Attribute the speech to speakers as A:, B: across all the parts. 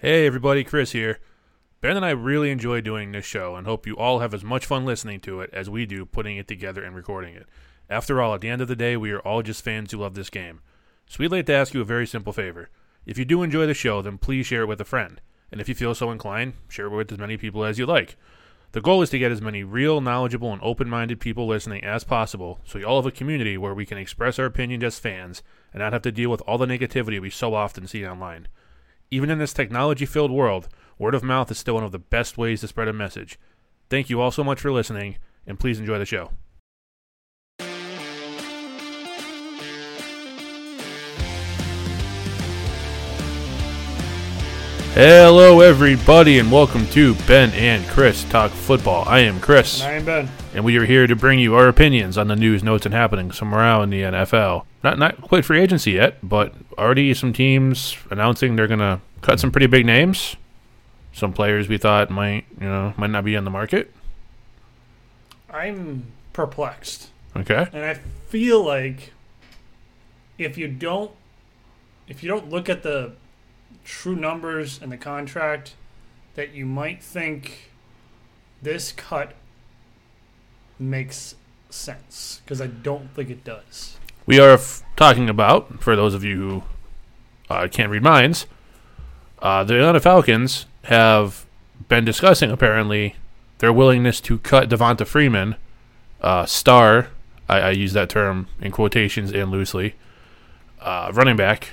A: Hey everybody, Chris here. Ben and I really enjoy doing this show and hope you all have as much fun listening to it as we do putting it together and recording it. After all, at the end of the day, we are all just fans who love this game. So we'd like to ask you a very simple favor. If you do enjoy the show, then please share it with a friend. And if you feel so inclined, share it with as many people as you like. The goal is to get as many real, knowledgeable, and open minded people listening as possible so we all have a community where we can express our opinions as fans and not have to deal with all the negativity we so often see online. Even in this technology filled world, word of mouth is still one of the best ways to spread a message. Thank you all so much for listening, and please enjoy the show. Hello, everybody, and welcome to Ben and Chris Talk Football. I am Chris,
B: I am Ben.
A: And we are here to bring you our opinions on the news, notes, and happenings from around the NFL. Not not quite free agency yet, but already some teams announcing they're gonna cut some pretty big names. Some players we thought might you know might not be on the market.
B: I'm perplexed.
A: Okay,
B: And I feel like if you don't if you don't look at the true numbers and the contract that you might think this cut makes sense because I don't think it does.
A: we are f- talking about for those of you who uh, can't read minds. Uh, the Atlanta Falcons have been discussing apparently their willingness to cut Devonta Freeman, uh, star. I, I use that term in quotations and loosely. Uh, running back,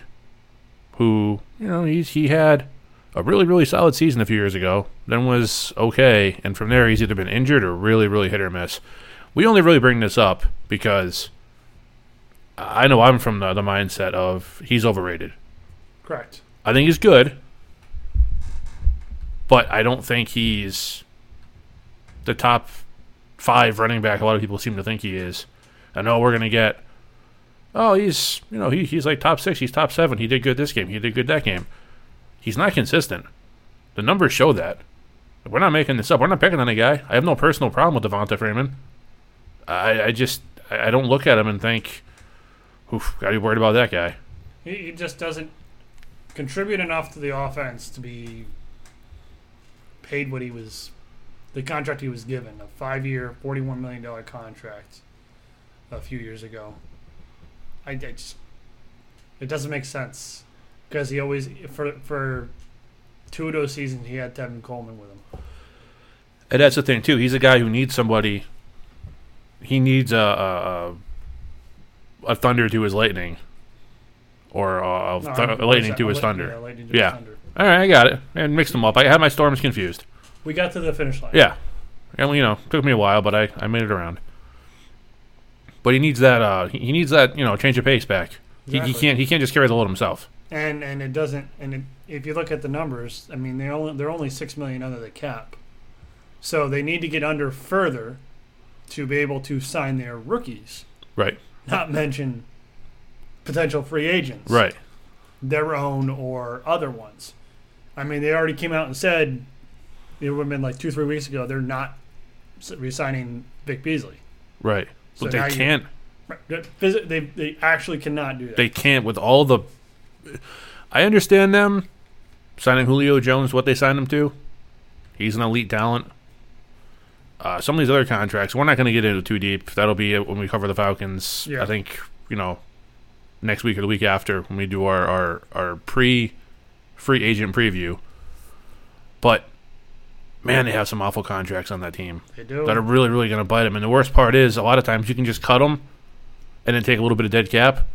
A: who you know he's he had a really really solid season a few years ago, then was okay, and from there he's either been injured or really really hit or miss. We only really bring this up because I know I'm from the, the mindset of he's overrated.
B: Correct.
A: I think he's good, but I don't think he's the top five running back. A lot of people seem to think he is. I know we're gonna get. Oh, he's you know he, he's like top six. He's top seven. He did good this game. He did good that game. He's not consistent. The numbers show that. We're not making this up. We're not picking on a guy. I have no personal problem with Devonta Freeman. I, I just I don't look at him and think, "Oof, gotta be worried about that guy."
B: He, he just doesn't contribute enough to the offense to be paid what he was the contract he was given a five year forty one million dollar contract a few years ago. I, I just it doesn't make sense because he always for for two of those seasons he had Tevin Coleman with him.
A: And that's the thing too. He's a guy who needs somebody. He needs a a, a thunder to his lightning, or a,
B: No,
A: th- lightning to his thunder.
B: Yeah, lightning to his
A: Yeah.
B: thunder.
A: All right, I got it. And mixed them up. I had my storms confused.
B: We got to the finish line.
A: Yeah, and you know, took me a while, but I, I made it around. But he needs that. Uh, he needs that. You know, change of pace back. He, he can't. He can't just carry the load himself.
B: And and it doesn't and it, if you look at the numbers i mean they only they're only six million under the cap so they need to get under further to be able to sign their rookies
A: Right.
B: not mention potential free agents
A: Right.
B: their own or other ones i mean they already came out and said it would have been like two three weeks ago they're not resigning vic beasley
A: Right.
B: So
A: But they can't.
B: They, they actually cannot do that
A: They can't with all the. I understand them signing Julio Jones. What they signed him to. He's an elite talent. Uh, some of these other contracts, we're not going to get into too deep. That'll be it when we cover the Falcons.
B: Yeah.
A: I think you know next week or the week after when we do our our, our pre free agent preview. But man, they have some awful contracts on that team
B: they do
A: that are really, really going to bite them. And the worst part is, a lot of times you can just cut them and then take a little bit of dead cap.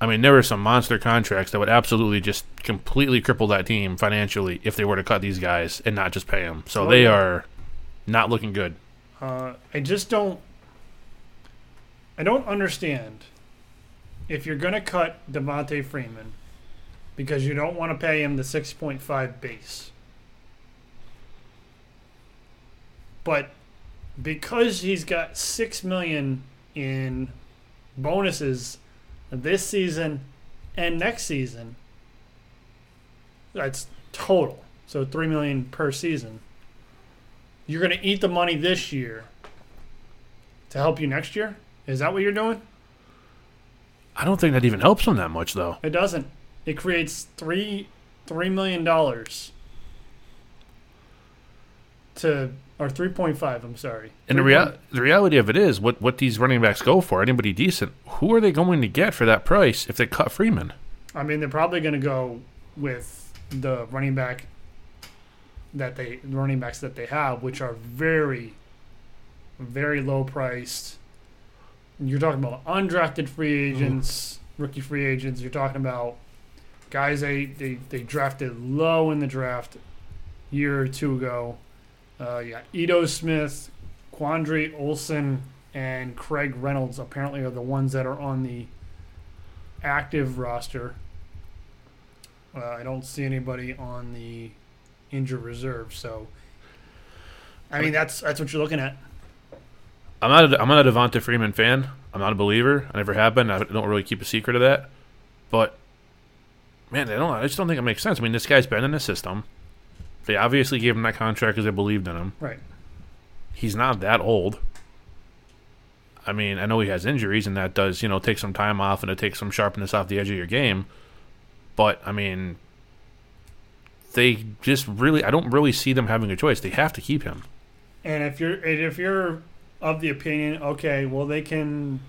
A: I mean, there were some monster contracts that would absolutely just completely cripple that team financially if they were to cut these guys and not just pay them. So
B: Oh,
A: they
B: yeah.
A: are not looking good.
B: Uh, I just don't. I don't understand if you're going to cut Devonta Freeman because you don't want to pay him the 6.5 base. But because he's got 6 million in bonuses this season and next season, that's total. So 3 million per season you're going to eat the money this year to help you next year? Is that what you're doing?
A: I don't think that even helps them that much, though.
B: It doesn't. It creates three three million dollars to or three point five. I'm sorry.
A: And the, rea- the reality of it is, what, what these running backs go for, anybody decent, who are they going to get for that price if they cut Freeman?
B: I mean, they're probably going to go with the running back that they the running backs that they have, which are very, very low priced. You're talking about undrafted free mm. agents, rookie free agents. You're talking about guys they, they, they drafted low in the draft year or two ago. Uh, yeah, Ito Smith, Qadree Ollison, and Craig Reynolds apparently are the ones that are on the active roster. Uh, I don't see anybody on the injured reserve, so I mean that's that's what you're looking at.
A: I'm not a, I'm not a Devonta Freeman fan. I'm not a believer. I never have been. I don't really keep a secret of that. But man, I don't. I just don't think it makes sense. I mean, this guy's been in the system. They obviously gave him that contract because they believed in him.
B: Right.
A: He's not that old. I mean, I know he has injuries, and that does you know take some time off and it takes some sharpness off the edge of your game. But I mean, they just really. I don't really see them having a choice. They have to keep him.
B: And if you're and if you're of the opinion, okay, well they can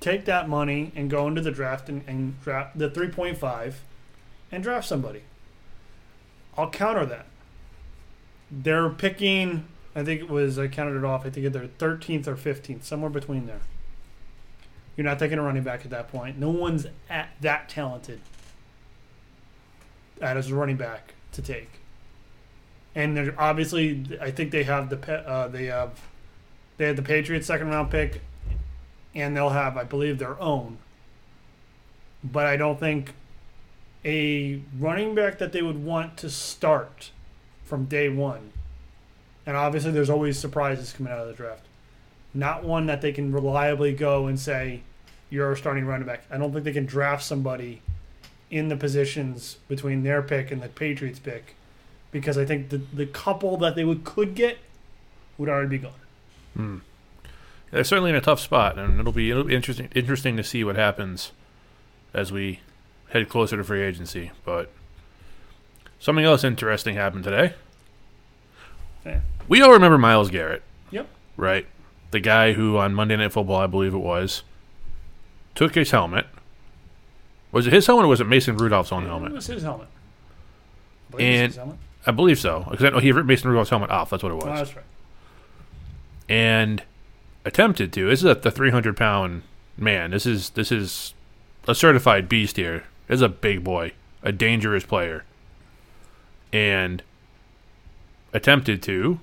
B: take that money and go into the draft and, and draft the 3.5 and draft somebody. I'll counter that. They're picking. I think it was I counted it off. I think they're 13th or 15th, somewhere between there. You're not taking a running back at that point. No one's at that talented as a running back to take. And they're obviously, I think they have the uh, they have they had the Patriots second round pick, and they'll have, I believe, their own. But I don't think a running back that they would want to start from day one. And obviously, there's always surprises coming out of the draft. Not one that they can reliably go and say, "You're a starting running back." I don't think they can draft somebody in the positions between their pick and the Patriots pick, because I think the the couple that they would could get would already be gone. Hmm.
A: They're certainly in a tough spot, and it'll be it'll be interesting interesting to see what happens as we head closer to free agency. But something else interesting happened today.
B: Yeah.
A: We all remember Myles Garrett,
B: Yep.
A: right? The guy who on Monday Night Football, I believe it was, took his helmet. Was it his helmet or was it Mason Rudolph's own
B: It
A: helmet?
B: was his helmet. I it
A: And-
B: helmet.
A: I believe so. Because I know he ripped Mason Rudolph's helmet off. That's what it oh, was.
B: Oh, that's right.
A: and attempted to. This is a the 300 pound man. This is this is a certified beast here. This is a big boy, a dangerous player, and attempted to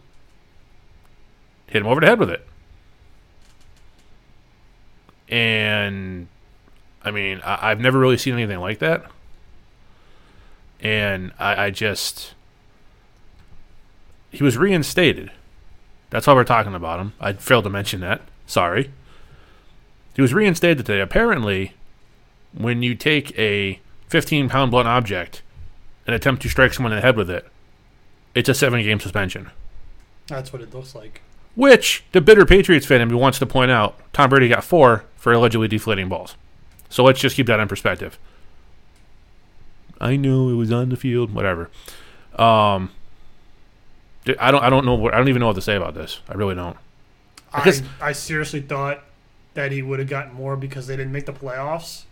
A: hit him over the head with it. And I mean, I, I've never really seen anything like that. And I, I just he was reinstated. That's why we're talking about him. I failed to mention that. Sorry. He was reinstated today. Apparently, when you take a 15 pound blunt object and attempt to strike someone in the head with it, it's a seven game suspension.
B: That's what it looks like.
A: Which the bitter Patriots fan in me wants to point out Tom Brady got four for allegedly deflating balls. So let's just keep that in perspective. I know it was on the field, whatever. Um, I don't. I don't know what. I don't even know what to say about this. I really don't.
B: I,
A: Because-
B: I seriously thought that he would have gotten more because they didn't make the playoffs.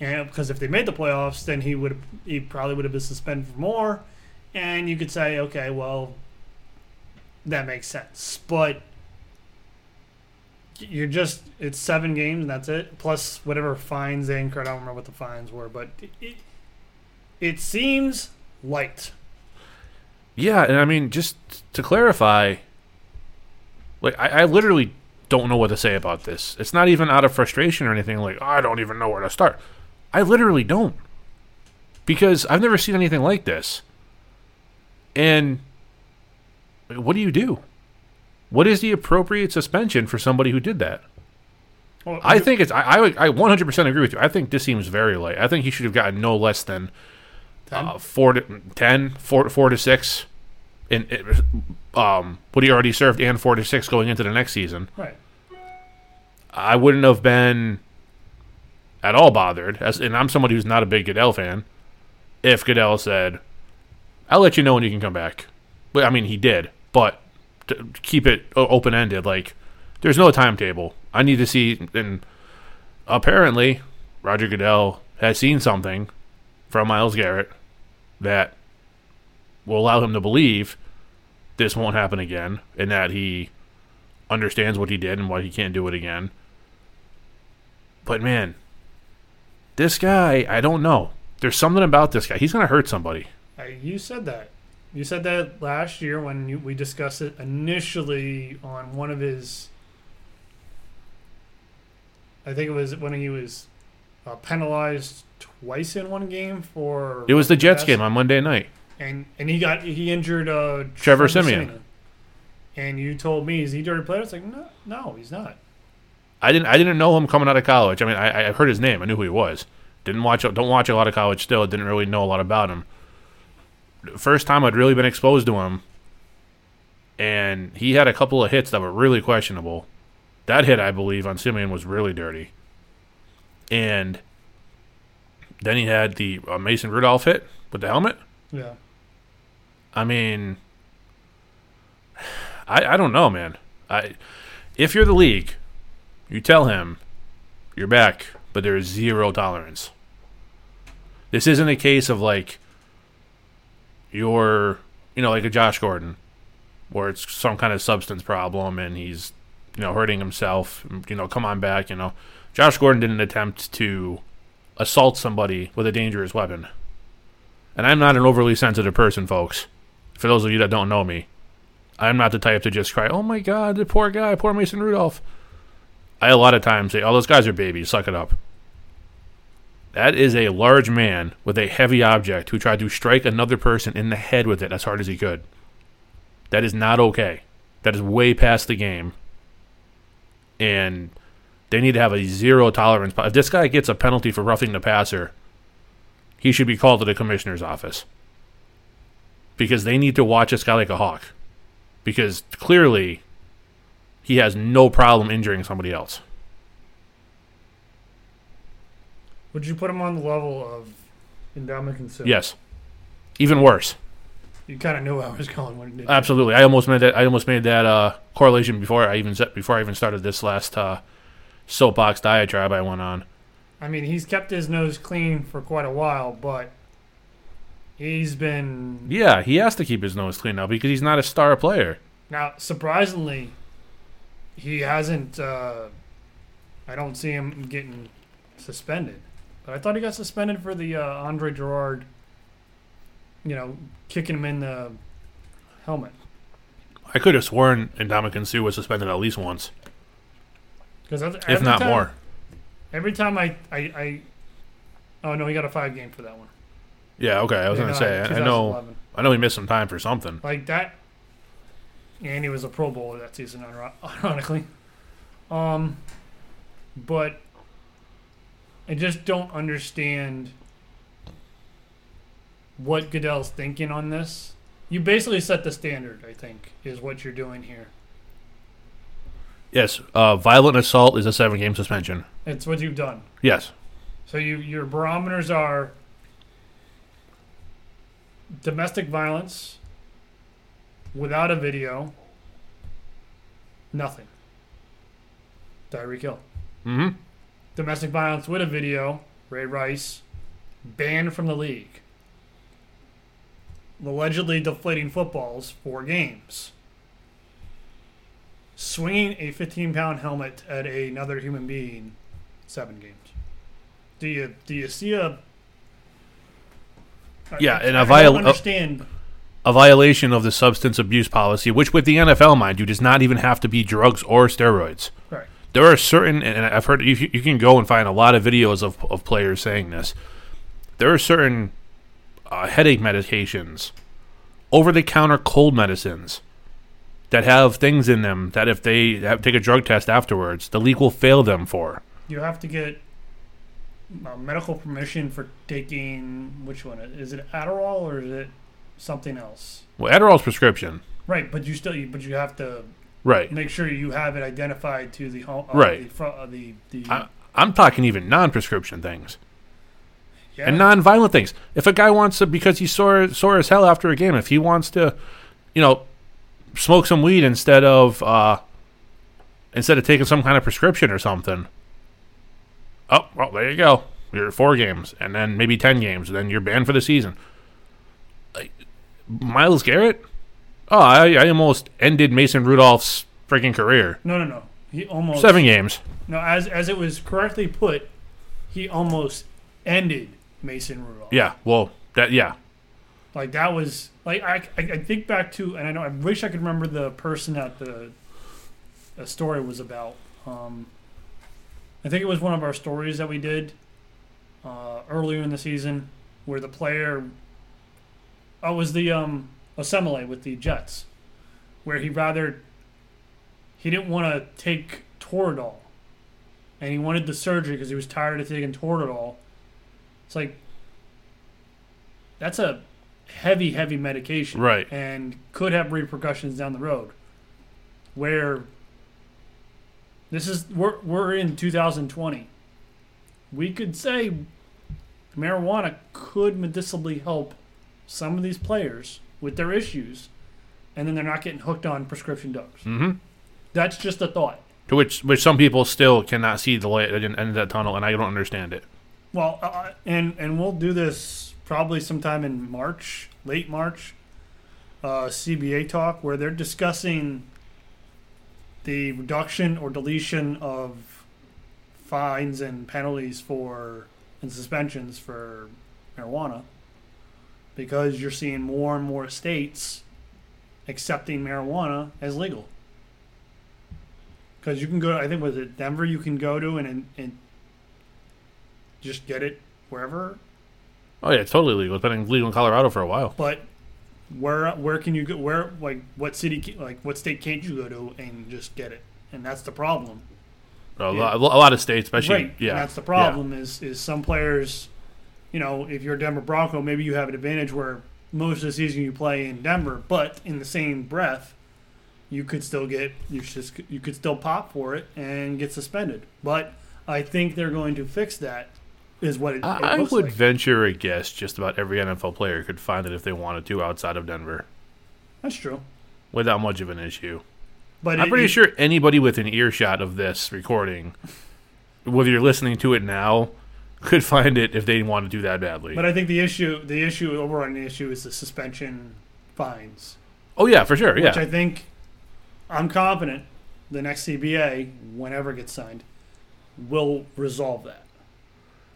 B: And because if they made the playoffs, then he would he probably would have been suspended for more. And you could say, okay, well, that makes sense. But you're just it's seven games and that's it. Plus whatever fines they incurred. I don't remember what the fines were, but it it, seems light.
A: Yeah, and I mean, just to clarify, like I, I literally don't know what to say about this. It's not even out of frustration or anything. Like oh, I don't even know where to start. I literally don't because I've never seen anything like this. And what do you do? What is the appropriate suspension for somebody who did that?
B: Well,
A: I think it's I I, I 100% agree with you. I think this seems very light. I think he should have gotten no less than uh, four to ten, four, four to six, in, in um, what he already served, and four to six going into the next season.
B: right.
A: I wouldn't have been at all bothered, as and I'm somebody who's not a big Goodell fan. if Goodell said, "I'll let you know when you can come back." But I mean, he did, but to keep it open ended, like there's no timetable. I need to see, and apparently, Roger Goodell has seen something from Myles Garrett that will allow him to believe this won't happen again, and that he understands what he did and why he can't do it again. But man, this guy, I don't know. There's something about this guy. He's going to hurt somebody.
B: You said that. You said that last year when you, we discussed it initially on one of his. I think it was when he was uh, penalized twice in one game for.
A: It was the Jets game on Monday night.
B: and and he got he injured uh,
A: Trevor Siemian.
B: And you told me is he dirty player? It's like no, no, he's not.
A: I didn't. I didn't know him coming out of college. I mean, I, I heard his name. I knew who he was. Didn't watch. Don't watch a lot of college. Still, didn't really know a lot about him. First time I'd really been exposed to him, and he had a couple of hits that were really questionable. That hit, I believe, on Siemian was really dirty. And then he had the uh, Mason Rudolph hit with the helmet.
B: Yeah.
A: I mean, I I don't know, man. I if you're the league, you tell him you're back, but there is zero tolerance. This isn't a case of like you're, you know, like a Josh Gordon, where it's some kind of substance problem and he's, you know, hurting himself. You know, come on back. You know, Josh Gordon didn't attempt to assault somebody with a dangerous weapon. And I'm not an overly sensitive person, folks. For those of you that don't know me, I'm not the type to just cry, "Oh my God, the poor guy, poor Mason Rudolph." I a lot of times say, "Oh, those guys are babies. Suck it up." That is a large man with a heavy object who tried to strike another person in the head with it as hard as he could. That is not okay. That is way past the game. And they need to have a zero tolerance. If this guy gets a penalty for roughing the passer, he should be called to the commissioner's office. Because they need to watch this guy like a hawk. Because clearly, he has no problem injuring somebody else.
B: Would you put him on the level of Ndamukong Suh?
A: Yes. Even worse.
B: You kind of knew I was going when it
A: Absolutely. I almost made that. I almost made that uh, correlation before I even set, before I even started this last uh, soapbox diatribe I went on.
B: I mean, he's kept his nose clean for quite a while, but he's been
A: Yeah, he has to keep his nose clean now because he's not a star player.
B: now surprisingly he hasn't. Uh, I don't see him getting suspended, but I thought he got suspended for the uh, Andre Gerard. You know, kicking him in the helmet
A: I could have sworn Ndamukong Suh was suspended at least once,
B: because
A: if not more.
B: Every time I, I, I, oh no, he got a five game for that one.
A: Yeah, okay. I was
B: In,
A: gonna
B: uh,
A: say. I- I know. I know he missed some time for something.
B: like that. And he was a Pro Bowler that season, ironically. Um, but I just don't understand what Goodell's thinking on this. You basically set the standard, I think, is what you're doing here.
A: Yes, uh, violent assault is a seven-game suspension.
B: It's what you've done.
A: Yes.
B: So you your barometers are domestic violence without a video, nothing. Tyreek Hill.
A: Mm-hmm.
B: Domestic violence with a video, Ray Rice, banned from the league. Allegedly deflating footballs, four games. Swinging a 15 pound helmet at another human being, seven games. Do you do you see a?
A: Yeah,
B: I,
A: and a
B: I
A: viol-
B: don't understand.
A: A violation of the substance abuse policy, which with the NFL, mind you, does not even have to be drugs or steroids.
B: Right.
A: There are certain, and I've heard you, you can go and find a lot of videos of, of players saying this. There are certain uh, headache medications, over the counter cold medicines that have things in them that if they have, take a drug test afterwards, the league will fail them for.
B: You have to get uh, medical permission for taking which one is it Adderall or is it something else?
A: Well, Adderall's prescription.
B: Right, but you still but you have to
A: Right.
B: make sure you have it identified to the home uh,
A: Right.
B: the, fro- uh, the, the
A: I, I'm talking even non prescription things.
B: Yeah.
A: and non-violent things. If a guy wants to, because he's sore sore as hell after a game, if he wants to, you know, smoke some weed instead of uh, instead of taking some kind of prescription or something. Oh, well, there you go. You're four games, and then maybe ten games, and then you're banned for the season. Myles Garrett. Oh, I, I almost ended Mason Rudolph's freaking career.
B: no, no, no. He almost
A: Seven games.
B: No, as as it was correctly put, he almost ended Mason Rudolph.
A: Yeah. Well, that yeah.
B: Like that was like I, I I think back to and I know I wish I could remember the person that the the story was about. Um, I think it was one of our stories that we did uh, earlier in the season where the player oh it was the um Osemele with the Jets where he rather he didn't want to take Toradol and he wanted the surgery because he was tired of taking Toradol. It's like that's a heavy, heavy medication,
A: Right.
B: And could have repercussions down the road. Where this is, we're we're in 2020. We could say marijuana could medicinally help some of these players with their issues, and then they're not getting hooked on prescription drugs.
A: Mm-hmm.
B: That's just a thought.
A: To which which some people still cannot see the light at the end of that tunnel, and I don't understand it.
B: Well, uh, and and we'll do this probably sometime in March, late March, uh, CBA talk where they're discussing the reduction or deletion of fines and penalties for and suspensions for marijuana because you're seeing more and more states accepting marijuana as legal. Because you can go, I think was it Denver? You can go to and and, and just get it wherever.
A: Oh yeah, it's totally legal. It's been legal in Colorado for a while.
B: But where where can you go? Where like what city? Like what state can't you go to and just get it? And that's the problem.
A: A,
B: Yeah.
A: lot, a lot of states, especially
B: right.
A: yeah,
B: And that's the problem. Is is some players, you know, if you're a Denver Bronco, maybe you have an advantage where most of the season you play in Denver, but in the same breath, you could still get you just you could still pop for it and get suspended. But I think they're going to fix that. Is what it, it
A: I, I would
B: like.
A: venture a guess just about every NFL player could find it if they wanted to outside of Denver
B: That's true.
A: without much of an issue.
B: But
A: I'm
B: it-
A: pretty
B: it-
A: sure anybody with an earshot of this recording, whether you're listening to it now, could find it if they want to do that badly.
B: But I think the issue, the issue, overriding issue is the suspension fines,
A: oh yeah, for sure.
B: which
A: Yeah,
B: I think I'm confident the next CBA, whenever it gets signed, will resolve that.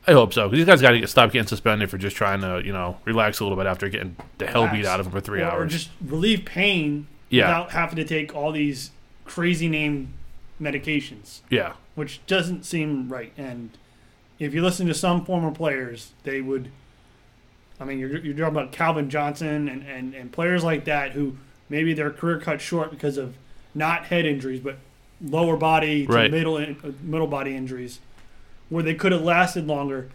A: I hope so. these guys got to get, stop getting suspended for just trying to, you know, relax a little bit after getting the hell beat out of them for three
B: or, or
A: hours.
B: just relieve pain
A: Yeah.
B: without having to take all these crazy name medications,
A: yeah,
B: which doesn't seem right. And if you listen to some former players, they would. I mean, you're, you're talking about Calvin Johnson and, and, and players like that who maybe their career cut short because of not head injuries, but lower body to
A: Right.
B: middle uh, middle body injuries, where they could have lasted longer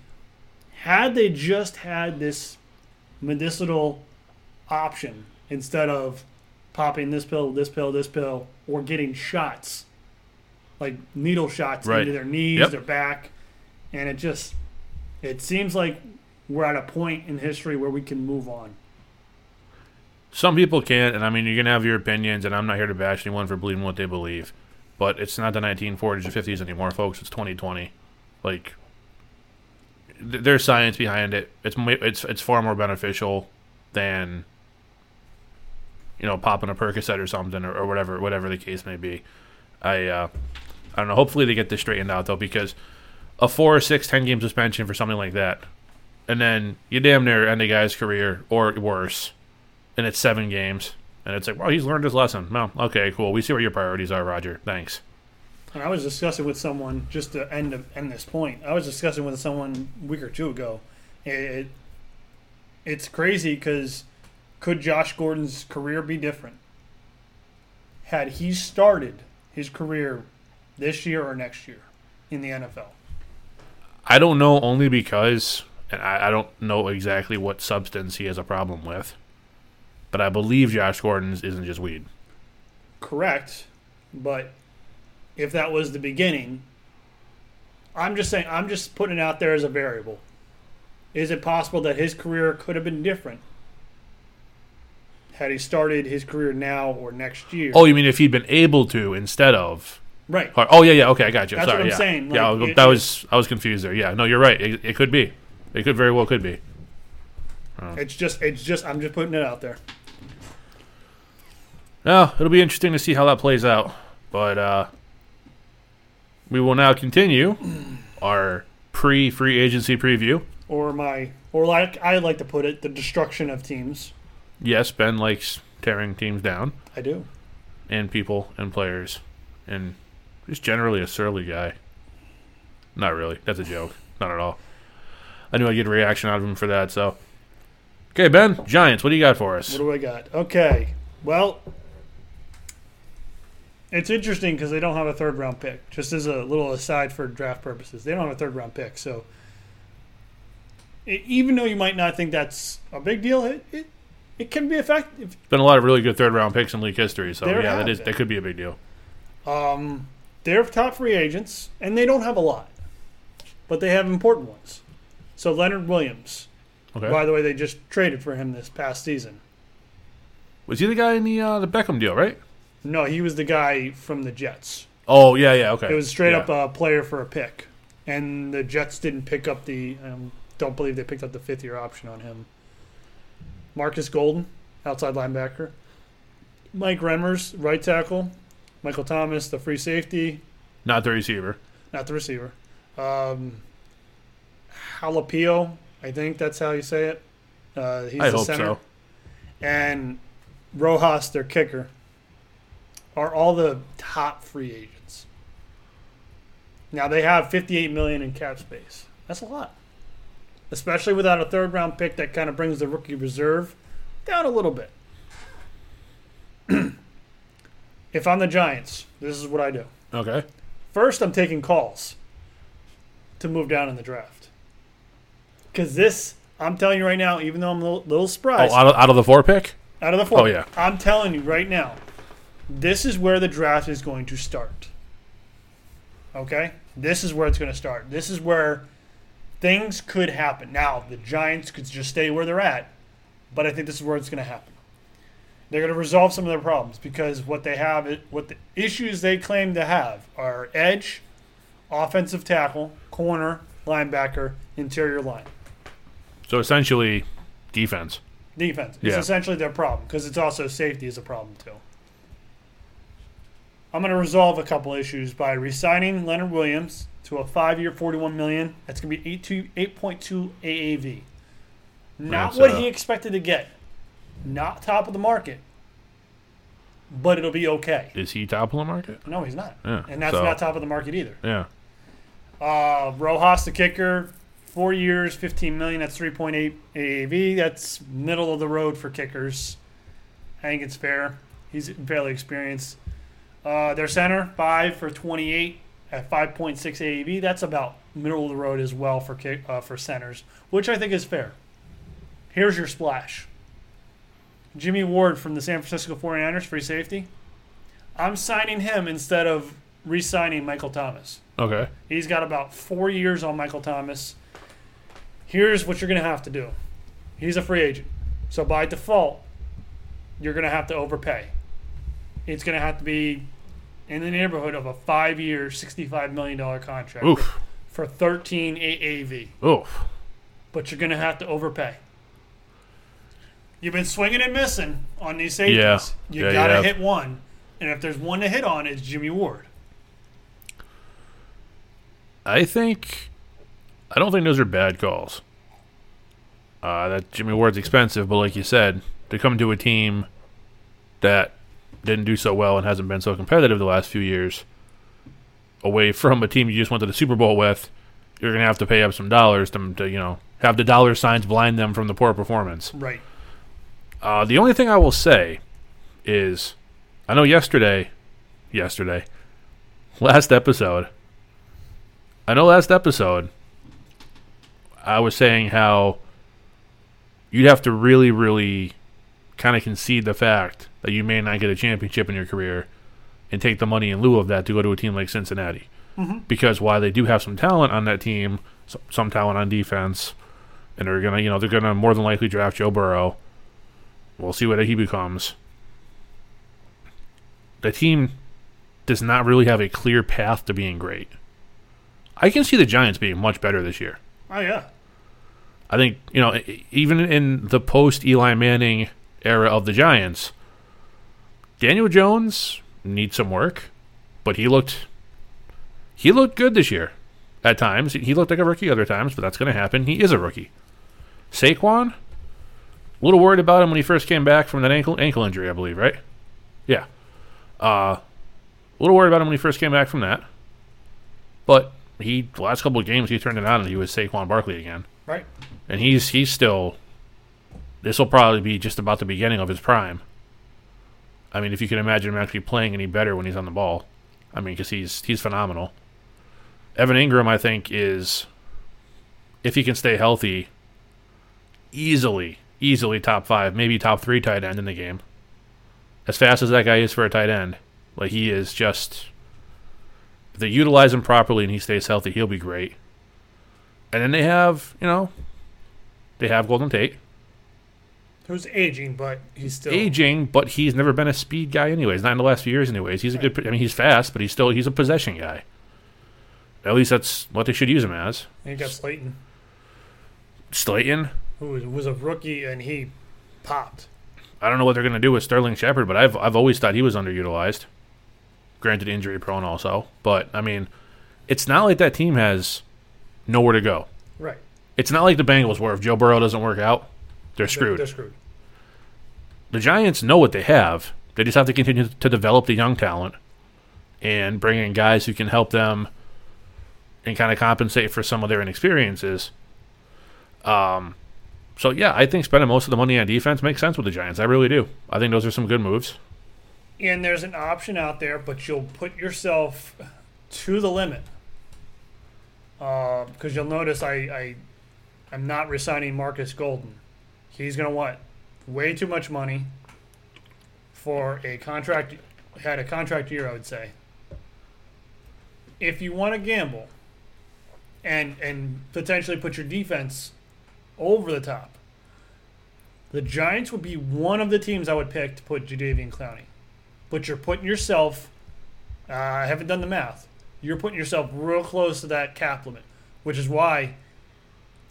B: had they just had this medicinal option instead of popping this pill, this pill, this pill, or getting shots like needle shots
A: Right.
B: into their knees,
A: Yep.
B: their back, and it just it seems like we're at a point in history where we can move on.
A: some people can't, and I mean, you're gonna have your opinions, and I'm not here to bash anyone for believing what they believe, but it's not the 1940s or 50s anymore, folks. It's 2020. Like, th- there's science behind it. It's it's it's far more beneficial than you know popping a Percocet or something or, or whatever whatever the case may be. I uh, I don't know. Hopefully they get this straightened out though, because a four or six, ten game suspension for something like that, and then you damn near end a guy's career or worse, and it's seven games, and it's like, well, he's learned his lesson. Well, okay, cool. We see what your priorities are, Roger. Thanks.
B: And I was discussing with someone just to end of, end this point. I was discussing with someone a week or two ago. It it's crazy because could Josh Gordon's career be different had he started his career this year or next year in the NFL?
A: I don't know only because, and I, I don't know exactly what substance he has a problem with, but I believe Josh Gordon's isn't just weed.
B: Correct, but if that was the beginning, I'm just saying I'm just putting it out there as a variable. Is it possible that his career could have been different had he started his career now or next year?
A: Oh, you mean if he'd been able to instead of?
B: Right.
A: Or- Oh yeah, yeah. Okay, I got you.
B: That's
A: Sorry,
B: what I'm
A: yeah.
B: saying,
A: yeah,
B: like,
A: I-
B: it-
A: that was I was confused there. Yeah, no, you're right. It, it could be. It could very well could be.
B: It's just, it's just, I'm just putting it out there.
A: Well, it'll be interesting to see how that plays out. But uh, we will now continue our pre-free agency preview.
B: Or my, or like I like to put it, the destruction of teams.
A: Yes, Ben likes tearing teams down
B: I do.
A: and people and players, and just generally a surly guy. Not really. That's a joke. Not at all. I knew I'd get a reaction out of him for that. So, okay, Ben, Giants. What do you got for us?
B: What do I got? Okay. Well, it's interesting because they don't have a third round pick. Just as a little aside for draft purposes, they don't have a third round pick. So, e- even though you might not think that's a big deal, it it, it can be effective.
A: Been a lot of really good third round picks in league history. So
B: There
A: yeah, that is
B: been.
A: that could be a big deal.
B: Um, they're top free agents, and they don't have a lot, but they have important ones. So Leonard Williams.
A: Okay.
B: By the way, they just traded for him this past season.
A: Was he the guy in the uh, the Beckham deal, right?
B: No, he was the guy from the Jets.
A: Oh yeah, yeah, okay.
B: It was straight
A: Yeah.
B: up a player for a pick, and the Jets didn't pick up the. Um, don't believe they picked up the fifth year option on him. Marcus Golden, outside linebacker. Mike Remmers, right tackle. Michael Thomas, the free safety,
A: not the receiver.
B: not the receiver. Um, Jalapio, I think that's how you say it. Uh, he's
A: I
B: the
A: hope
B: center.
A: so.
B: And Rojas, their kicker, are all the top free agents. Now they have 58 million in cap space. That's a lot, especially without a third round pick that kind of brings the rookie reserve down a little bit. if I'm the Giants, this is what I do.
A: Okay.
B: First, I'm taking calls to move down in the draft. Because this, I'm telling you right now, even though I'm a little, little
A: Oh, out of, out of the four pick.
B: out of the four,
A: oh, yeah.
B: I'm telling you right now, this is where the draft is going to start. Okay? This is where it's going to start. This is where things could happen. Now, the Giants could just stay where they're at, but I think this is where it's going to happen. They're going to resolve some of their problems because what they have, what the issues they claim to have are edge, offensive tackle, corner, linebacker, interior line.
A: So essentially, defense.
B: Defense is
A: Yeah.
B: essentially their problem because it's also safety is a problem too. I'm going to resolve a couple issues by re-signing Leonard Williams to a five-year, 41 million. That's going to be 8.2 8.2 AAV. Not
A: That's,
B: what
A: uh,
B: he expected to get. Not top of the market, but it'll be okay.
A: Is he top of the market?
B: No, he's not,
A: Yeah.
B: and that's
A: so,
B: not top of the market either.
A: Yeah.
B: Uh, Rojas, the kicker, four years, fifteen million. That's three point eight AAV. That's middle of the road for kickers. I think it's fair. He's fairly experienced. Uh, their center five for twenty eight at five point six AAV. That's about middle of the road as well for kick uh, for centers, which I think is fair. Here's your splash. Jimmy Ward from the San Francisco 49ers, free safety. I'm signing him instead of re-signing Michael Thomas.
A: Okay.
B: He's got about four years on Michael Thomas. Here's what you're going to have to do. He's a free agent. So by default, you're going to have to overpay. It's going to have to be in the neighborhood of a five year, $65 million contract
A: Oof.
B: for 13 AAV.
A: Oof.
B: But you're going to have to overpay. You've been swinging and missing on these safeties.
A: Yeah.
B: You
A: Yeah,
B: got to
A: have.
B: hit one. And if there's one to hit on, it's Jimmy Ward.
A: I think. I don't think those are bad calls. Uh, that Jimmy Ward's expensive, but like you said, to come to a team that didn't do so well and hasn't been so competitive the last few years, away from a team you just went to the Super Bowl with, you're gonna have to pay up some dollars to, to you know have the dollar signs blind them from the poor performance.
B: Right.
A: Uh, the only thing I will say is, I know yesterday, yesterday, last episode, I know last episode, I was saying how you'd have to really, really kind of concede the fact that you may not get a championship in your career and take the money in lieu of that to go to a team like Cincinnati.
B: Mm-hmm.
A: Because while they do have some talent on that team, some, some talent on defense, and they're gonna, you know, they're gonna more than likely draft Joe Burrow. We'll see what he becomes. The team does not really have a clear path to being great. I can see the Giants being much better this year.
B: Oh yeah.
A: I think you know, even in the post Eli Manning era of the Giants, Daniel Jones needs some work, but he looked he looked good this year. At times, he looked like a rookie. Other times, but that's going to happen. He is a rookie. Saquon, a little worried about him when he first came back from that ankle ankle injury, I believe, right? Yeah. Uh, a little worried about him when he first came back from that. But he, the last couple of games, he turned it on and he was Saquon Barkley again
B: Right.
A: and he's he's still. This will probably be just about the beginning of his prime. I mean, if you can imagine him actually playing any better when he's on the ball, I mean, because he's he's phenomenal. Evan Engram, I think, is if he can stay healthy, easily, easily top five, maybe top three tight end in the game. As fast as that guy is for a tight end, like he is just. If they utilize him properly and he stays healthy, he'll be great. And then they have, you know, they have Golden Tate.
B: Who's aging, but he's still
A: Aging, but he's never been a speed guy anyways, not in the last few years anyways. He's a good I mean he's fast, but he's still he's a possession guy. At least that's what they should use him as.
B: And you got Slayton,
A: Slayton,
B: who was, was a rookie, and he popped.
A: I don't know what they're gonna do with Sterling Shepard, but I've I've always thought he was underutilized. Granted injury prone also. But I mean, it's not like that team has nowhere to go.
B: Right.
A: It's not like the Bengals where if Joe Burrow doesn't work out, they're
B: They're-
A: screwed.
B: They're, screwed.
A: the Giants know what they have. They just have to continue to develop the young talent and bring in guys who can help them and kind of compensate for some of their inexperiences. Um, so yeah, I think spending most of the money on defense makes sense with the Giants. I really do. I think those are some good moves.
B: And there's an option out there, but you'll put yourself to the limit. Um, because you'll notice I, I, I'm not resigning Marcus Golden. He's to want way too much money for a contract. Had a contract year, I would say. If you want to gamble, and and potentially put your defense over the top, the Giants would be one of the teams I would pick to put Jadeveon Clowney but you're putting yourself. Uh, I haven't done the math. You're putting yourself real close to that cap limit, which is why,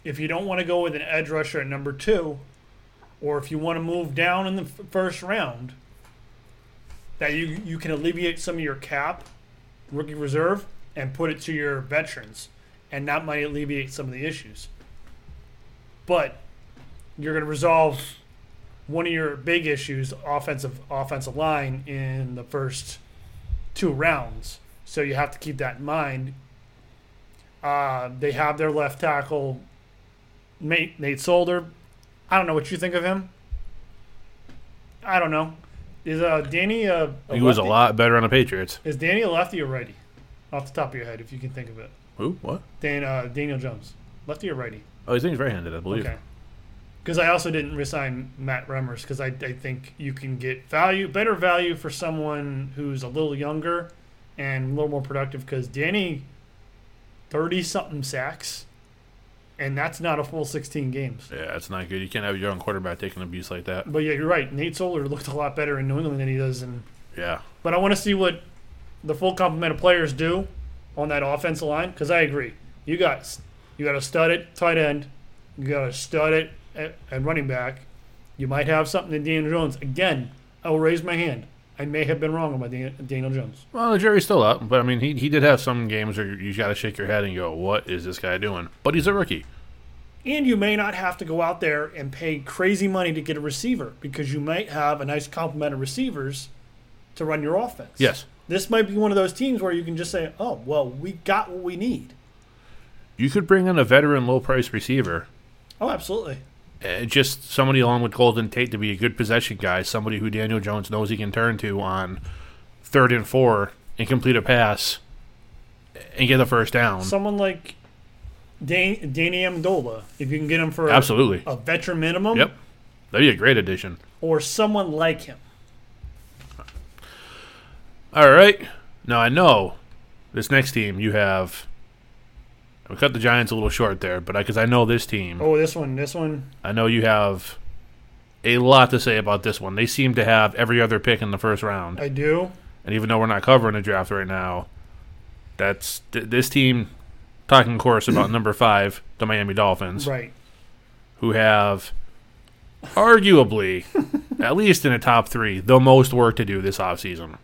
B: if you don't want to go with an edge rusher at number two, or if you want to move down in the f- first round, that you you can alleviate some of your cap, rookie reserve, and put it to your veterans, and that might alleviate some of the issues. But you're going to resolve one of your big issues, offensive offensive line, in the first two rounds. So you have to keep that in mind. Uh, they have their left tackle, Nate, Nate Solder. I don't know what you think of him. I don't know. Is uh, Danny a, a
A: He was a
B: lefty?
A: lot better on the Patriots.
B: Is Danny a lefty or righty? Off the top of your head, if you can think of it.
A: Who? What?
B: Dan, uh, Daniel Jones, lefty or righty?
A: Oh, his name's right-handed, I believe.
B: Okay. Because I also didn't resign Matt Remmers because I, I think you can get value, better value for someone who's a little younger and a little more productive. Because Danny, thirty something sacks, and that's not a full sixteen games.
A: Yeah, it's not good. You can't have your own quarterback taking abuse like that.
B: But yeah, you're right. Nate Solder looked a lot better in New England than he does in.
A: Yeah.
B: But I want to see what the full complement of players do on that offensive line because I agree. You got you got a stud at tight end, you got a stud at, at, at running back. You might have something in Daniel Jones. Again, I will raise my hand. I may have been wrong about Dan- Daniel Jones.
A: Well, the jury's still up, but I mean, he he did have some games where you got to shake your head and go, "What is this guy doing?" But he's a rookie.
B: And you may not have to go out there and pay crazy money to get a receiver because you might have a nice complement of receivers to run your offense.
A: Yes.
B: This might be one of those teams where you can just say, oh, well, we got what we need.
A: You could bring in a veteran, low-price receiver
B: Oh, absolutely.
A: Uh, just somebody along with Golden Tate to be a good possession guy, somebody who Daniel Jones knows he can turn to on third and four and complete a pass and get the first down.
B: Someone like Dan- Danny Amendola, if you can get him for
A: Absolutely.
B: a veteran minimum,
A: Yep. That'd be a great addition.
B: or someone like him.
A: All right. Now I know this next team you have We cut the Giants a little short there, but because I, know this team,
B: Oh, this one, this one.
A: I know you have a lot to say about this one. They seem to have every other pick in the first round,
B: I do.
A: and even though we're not covering the draft right now, that's th- this team. Talking, of course, about number five, the Miami Dolphins,
B: Right.
A: who have arguably, at least in the top three, the most work to do this offseason.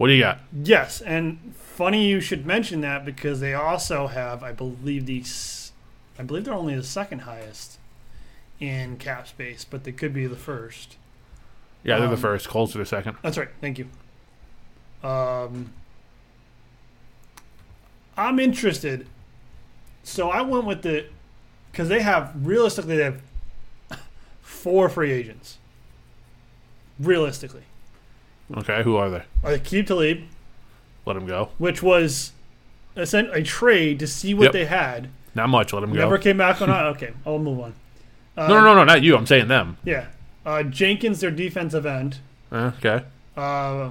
A: What do you got?
B: Yes, and funny you should mention that because they also have, I believe the, I believe they're only the second highest in cap space, but they could be the first.
A: Yeah, they're the
B: Um,
A: first. Colts are the second.
B: That's right. Thank you. Um, I'm interested. So I went with the because they have realistically they have four free agents. Realistically,
A: Okay, who are they?
B: Akeem Talib,
A: Let him go.
B: which was a, sen- a trade to see what
A: Yep.
B: they had.
A: Not much. Let him go.
B: Never came back on. okay, I'll move on. Uh,
A: no, no, no, no, not you. I'm saying them.
B: Yeah, uh, Jenkins, their defensive end.
A: Uh, okay.
B: Uh,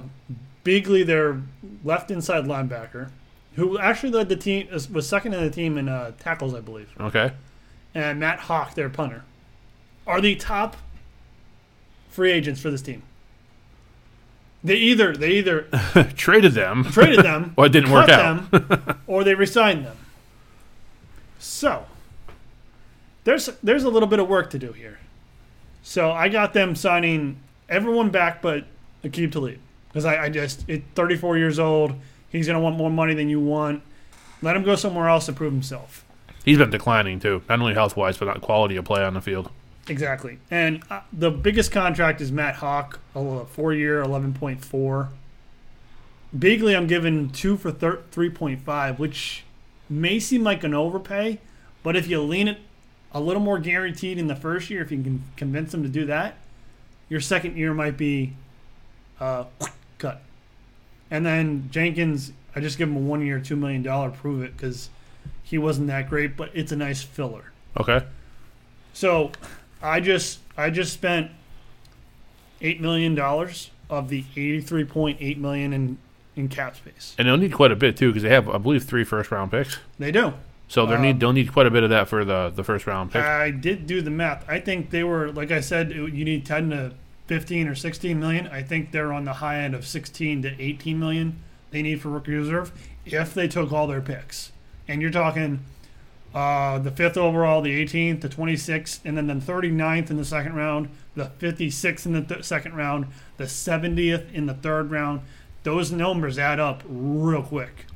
B: Beagley, their left inside linebacker, who actually led the team, was second in the team in uh, tackles, I believe.
A: Okay.
B: And Matt Haack, their punter, are the top free agents for this team. They either they either
A: Traded them.
B: traded them,
A: or it didn't work out.
B: them, or they resigned them. So there's there's a little bit of work to do here. So I got them signing everyone back but Aqib Talib because I, I just it 34 years old. He's gonna want more money than you want. Let him go somewhere else to prove himself.
A: He's been declining too, not only health wise, but not quality of play on the field.
B: Exactly. And uh, the biggest contract is Matt Haack, a four year, 11.4. Beagley, I'm giving two for thir- 3.5, which may seem like an overpay, but if you lean it a little more guaranteed in the first year, if you can convince them to do that, your second year might be uh, cut. And then Jenkins, I just give him a one year, $2 million prove it because he wasn't that great, but it's a nice filler.
A: Okay.
B: So, I just I just spent eight million dollars of the eighty three point eight million in in cap space.
A: And they'll need quite a bit too, because they have, I believe, three first round picks.
B: They do.
A: So they
B: Um,
A: need they'll need quite a bit of that for the the first round pick.
B: I did do the math. I think they were like I said. it- You need ten to fifteen or sixteen million. I think they're on the high end of sixteen to eighteen million. They need for rookie reserve if they took all their picks. And you're talking uh, the fifth overall, the 18th, the 26th, and then the 39th in the second round, the 56th in the th- second round, the 70th in the third round. Those numbers add up real quick.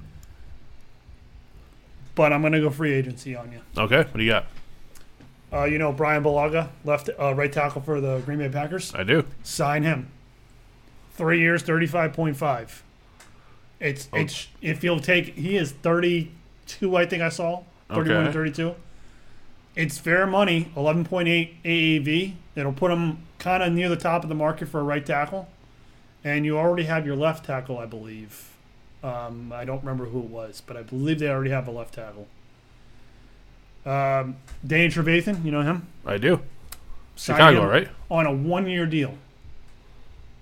B: But I'm gonna go free agency on you.
A: okay. What do you got?
B: Uh, you know Bryan Bulaga, left uh, right tackle for the Green Bay Packers.
A: I do.
B: Sign him. Three years, thirty-five point five. It's
A: Oh.
B: it's if you'll take he is thirty-two, I think I saw thirty-one
A: Okay.
B: to thirty-two. It's fair money, eleven point eight AAV. It'll put him kind of near the top of the market for a right tackle, and you already have your left tackle, I believe. Um, I don't remember who it was, but I believe they already have a left tackle. Um, Dane Trevathan, you know him?
A: I do.
B: Signed
A: Chicago, right?
B: On a one-year deal.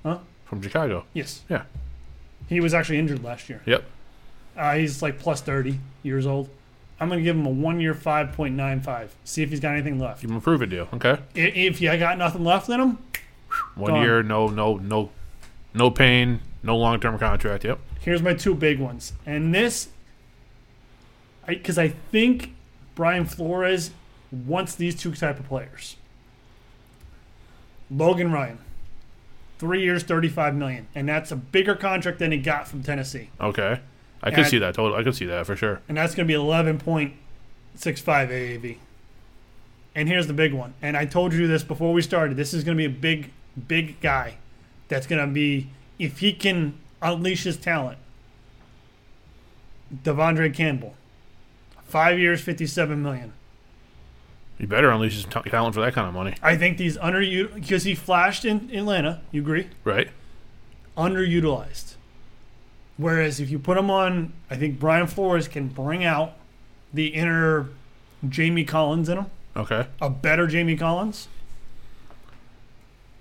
B: Huh?
A: From Chicago.
B: Yes.
A: Yeah.
B: He was actually injured last year.
A: Yep.
B: Uh, he's like plus 30 years old. I'm going to give him a one year 5.95. See if he's got anything left.
A: Give him a prove it deal. Okay.
B: I- If you got nothing left in him,
A: One
B: Gone.
A: year, no, no, no, no pain, no long term contract. Yep.
B: here's my two big ones. And this, because I, think Brian Flores wants these two type of players. Logan Ryan, three years, 35 million, and that's a bigger contract than he got from Tennessee.
A: Okay. I could
B: And-
A: see that. Totally. I could see that for sure.
B: and that's going to be 11.65 AAV. And here's the big one. And I told you this before we started. This is going to be a big, big guy. That's going to be if he can unleash his talent. De'Vondre Campbell, five years, 57 million.
A: You better unleash his t- talent for that kind of money,
B: I think these under because he flashed in Atlanta. You agree?
A: right?
B: Underutilized. Whereas if you put him on, I think Brian Flores can bring out the inner Jamie Collins in him.
A: Okay.
B: a better Jamie Collins,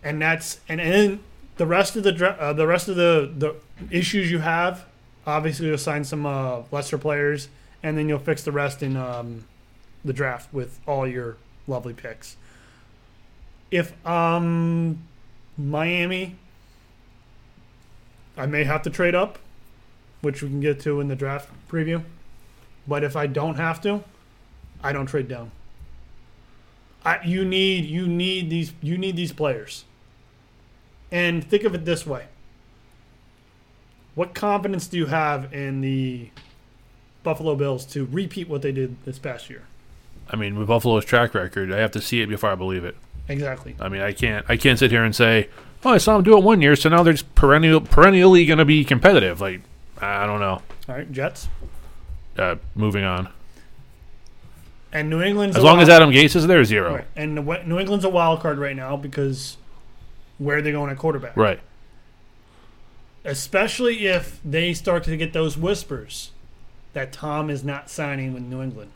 B: and that's and, and then the rest of the dra- uh, the rest of the the issues you have. Obviously, you'll sign some uh, lesser players, and then you'll fix the rest in um, the draft with all your lovely picks. If um Miami, I may have to trade up, which we can get to in the draft preview. But if I don't have to, I don't trade down. I, you need you need these you need these players. And think of it this way. What confidence do you have in the Buffalo Bills to repeat what they did this past year?
A: I mean, with Buffalo's track record, I have to see it before I believe it.
B: Exactly.
A: I mean, I can't I can't sit here and say, "Oh, I saw them do it one year, so now they're just perennial perennially going to be competitive." Like, I don't know.
B: All right, Jets.
A: Uh, moving on.
B: And New England's
A: As long as Adam Gase is there, zero.
B: Right. And New England's a wild card right now because where are they going at quarterback?
A: Right.
B: Especially if they start to get those whispers that Tom is not signing with New England.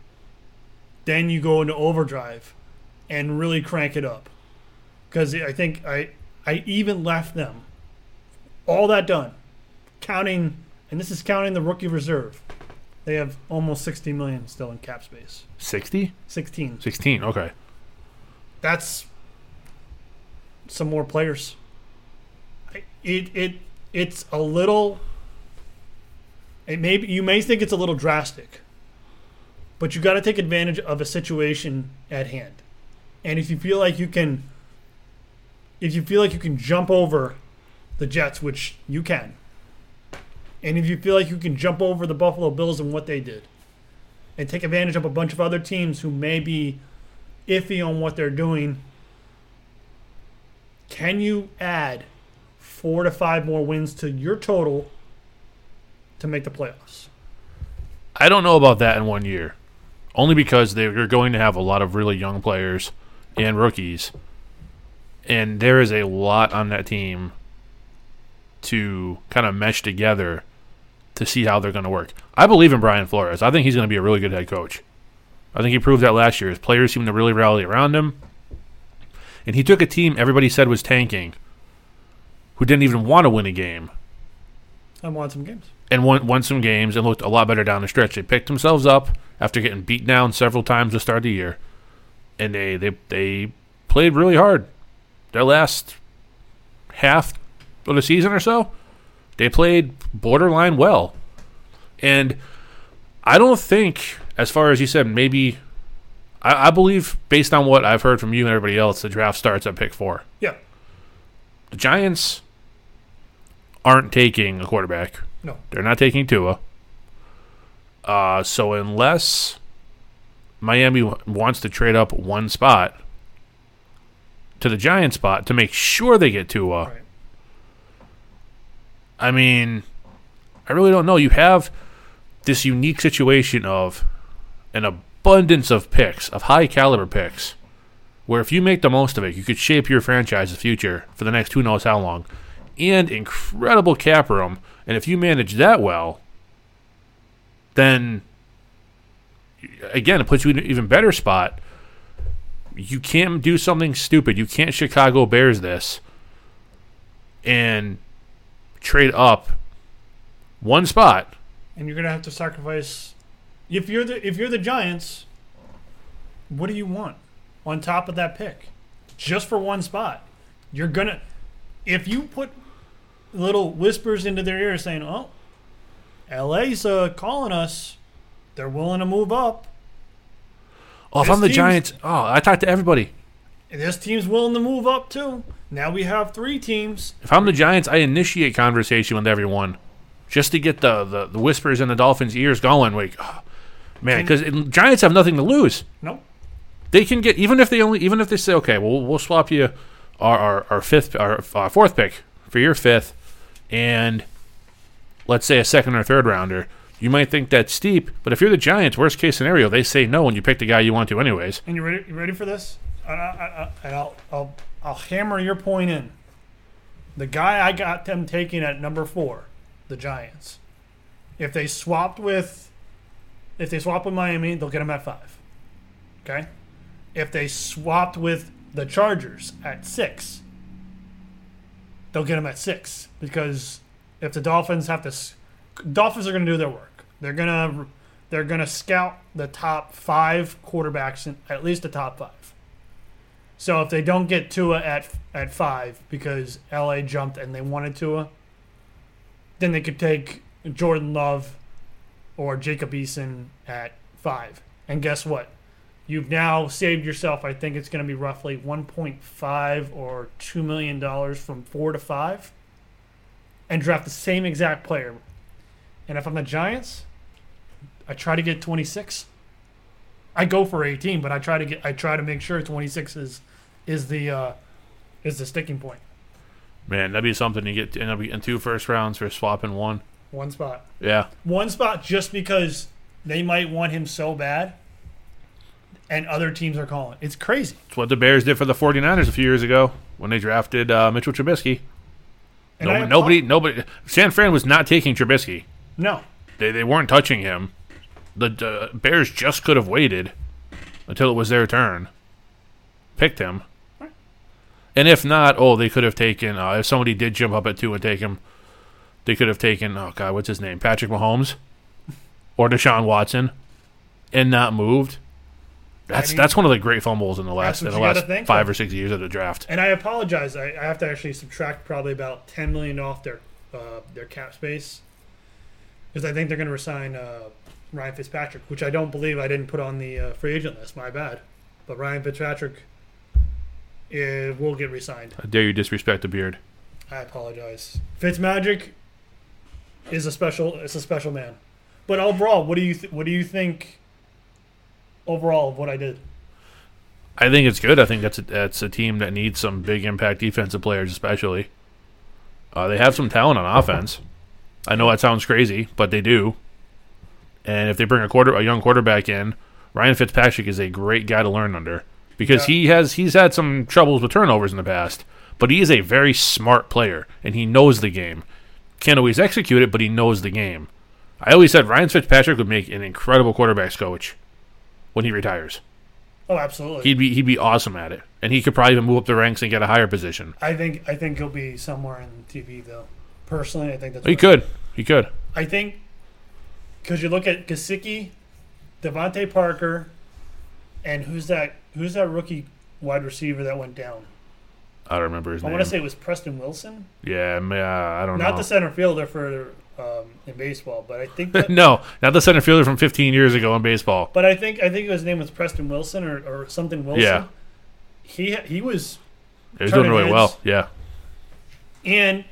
B: Then you go into overdrive and really crank it up. Because I think I I even left them all that done, counting, and this is counting the rookie reserve. They have almost 60 million still in cap space.
A: 60?
B: 16.
A: 16. Okay.
B: that's some more players. It it it's a little. It may be, you may think it's a little drastic, but you got to take advantage of a situation at hand, and if you feel like you can, if you feel like you can jump over the Jets, which you can, and if you feel like you can jump over the Buffalo Bills and what they did, and take advantage of a bunch of other teams who may be iffy on what they're doing. Can you add four to five more wins to your total to make the playoffs?
A: I don't know about that in one year. Only because they're going to have a lot of really young players and rookies. And there is a lot on that team to kind of mesh together to see how they're going to work. I believe in Brian Flores. I think he's going to be a really good head coach. I think he proved that last year. His players seem to really rally around him. And he took a team everybody said was tanking, who didn't even want to win a game,
B: And won some games.
A: and won, won some games and looked a lot better down the stretch. They picked themselves up after getting beat down several times to start the year, and they they they played really hard. Their last half of the season or so, they played borderline well, and I don't think, as far as you said, maybe. I, I believe, based on what I've heard from you and everybody else, the draft starts at pick four.
B: Yeah.
A: The Giants aren't taking a quarterback.
B: No.
A: They're not taking Tua. Uh, so unless Miami w- wants to trade up one spot to the Giant spot to make sure they get Tua,
B: Right.
A: I mean, I really don't know. You have this unique situation of an abundance of picks, of high caliber picks, where if you make the most of it, you could shape your franchise's future for the next who knows how long, and incredible cap room. And if you manage that well, then again, it puts you in an even better spot. You can't do something stupid. You can't Chicago Bears this and trade up one spot.
B: And you're gonna have to sacrifice. If you're the if you're the Giants, what do you want on top of that pick? Just for one spot, you're gonna. If you put little whispers into their ear saying, "Oh, LA's uh, calling us," they're willing to move up.
A: Oh, if
B: This
A: I'm the Giants, oh, I talked to everybody.
B: This team's willing to move up too. Now we have three teams.
A: If I'm the Giants, I initiate conversation with everyone just to get the, the, the whispers in the Dolphins' ears going. Like, oh, man, because Giants have nothing to lose.
B: Nope.
A: They can get even if they only even if they say, okay, well we'll swap you our our, our fifth our, our fourth pick for your fifth, and let's say a second or third rounder. You might think that's steep, but if you're the Giants, worst case scenario, they say no when you pick the guy you want to anyways.
B: And you ready? You ready for this? I, I, I, and I'll, I'll, I'll hammer your point in. The guy I got them taking at number four, the Giants. If they swapped with, if they swap with Miami, they'll get him at five. Okay. If they swapped with the Chargers at six, they'll get him at six because if the Dolphins have to, Dolphins are going to do their work. They're gonna, they're to scout the top five quarterbacks, in, at least the top five. So if they don't get Tua at at five because LA jumped and they wanted Tua, then they could take Jordan Love or Jacob Eason at five. And guess what? You've now saved yourself. I think it's going to be roughly 1.5 or 2 million dollars from four to five, and draft the same exact player. And if I'm the Giants, I try to get 26. I go for 18, but I try to get I try to make sure 26 is is the uh, is the sticking point.
A: Man, that'd be something to get end up getting two first rounds for swapping one.
B: One spot.
A: Yeah.
B: One spot just because they might want him so bad and other teams are calling. It's crazy.
A: It's what the Bears did for the 49ers a few years ago when they drafted uh, Mitchell Trubisky.
B: And
A: No, nobody, nobody. San Fran was not taking Trubisky.
B: No.
A: They, they weren't touching him. The uh, Bears just could have waited until it was their turn, picked him, and if not, oh, they could have taken. Uh, if somebody did jump up at two and take him, they could have taken. Oh God, what's his name? Patrick Mahomes or Deshaun Watson, and not moved. That's
B: mean-
A: that's one of the great fumbles in the last in the last five
B: of.
A: or six years of the draft.
B: And I apologize. I, I have to actually subtract probably about 10 million off their uh, their cap space because I think they're going to resign uh, Ryan Fitzpatrick, which I don't believe I didn't put on the uh, free agent list. My bad. But Ryan Fitzpatrick uh, will get resigned.
A: How dare you disrespect the beard?
B: I apologize. Fitzmagic is a special. It's a special man. But overall, what do you th- what do you think? Overall, of what I did.
A: I think it's good. I think that's a, that's a team that needs some big impact defensive players, especially. Uh, they have some talent on offense. I know that sounds crazy, but they do. And if they bring a quarter a young quarterback in, Ryan Fitzpatrick is a great guy to learn under because
B: Yeah.
A: he has he's had some troubles with turnovers in the past, but he is a very smart player and he knows the game. Can't always execute it, but he knows the game. I always said Ryan Fitzpatrick would make an incredible quarterbacks coach when he retires.
B: Oh, absolutely.
A: He'd be he'd be awesome at it, and he could probably even move up the ranks and get a higher position.
B: I think I think he'll be somewhere in TV though. Personally, I think that's.
A: He could, he could.
B: I think because you look at Gesicki, DeVante Parker, and who's that? Who's that rookie wide receiver that went down?
A: I don't remember his
B: I
A: name.
B: I want to say it was Preston Wilson,
A: yeah, uh, I don't know.
B: not
A: know.
B: the center fielder for um, in baseball, but I think. That,
A: no, not the center fielder from 15 years ago in baseball.
B: But I think I think his name was Preston Wilson or, or something Wilson.
A: Yeah.
B: He he was
A: He was doing really
B: heads.
A: well. Yeah,
B: and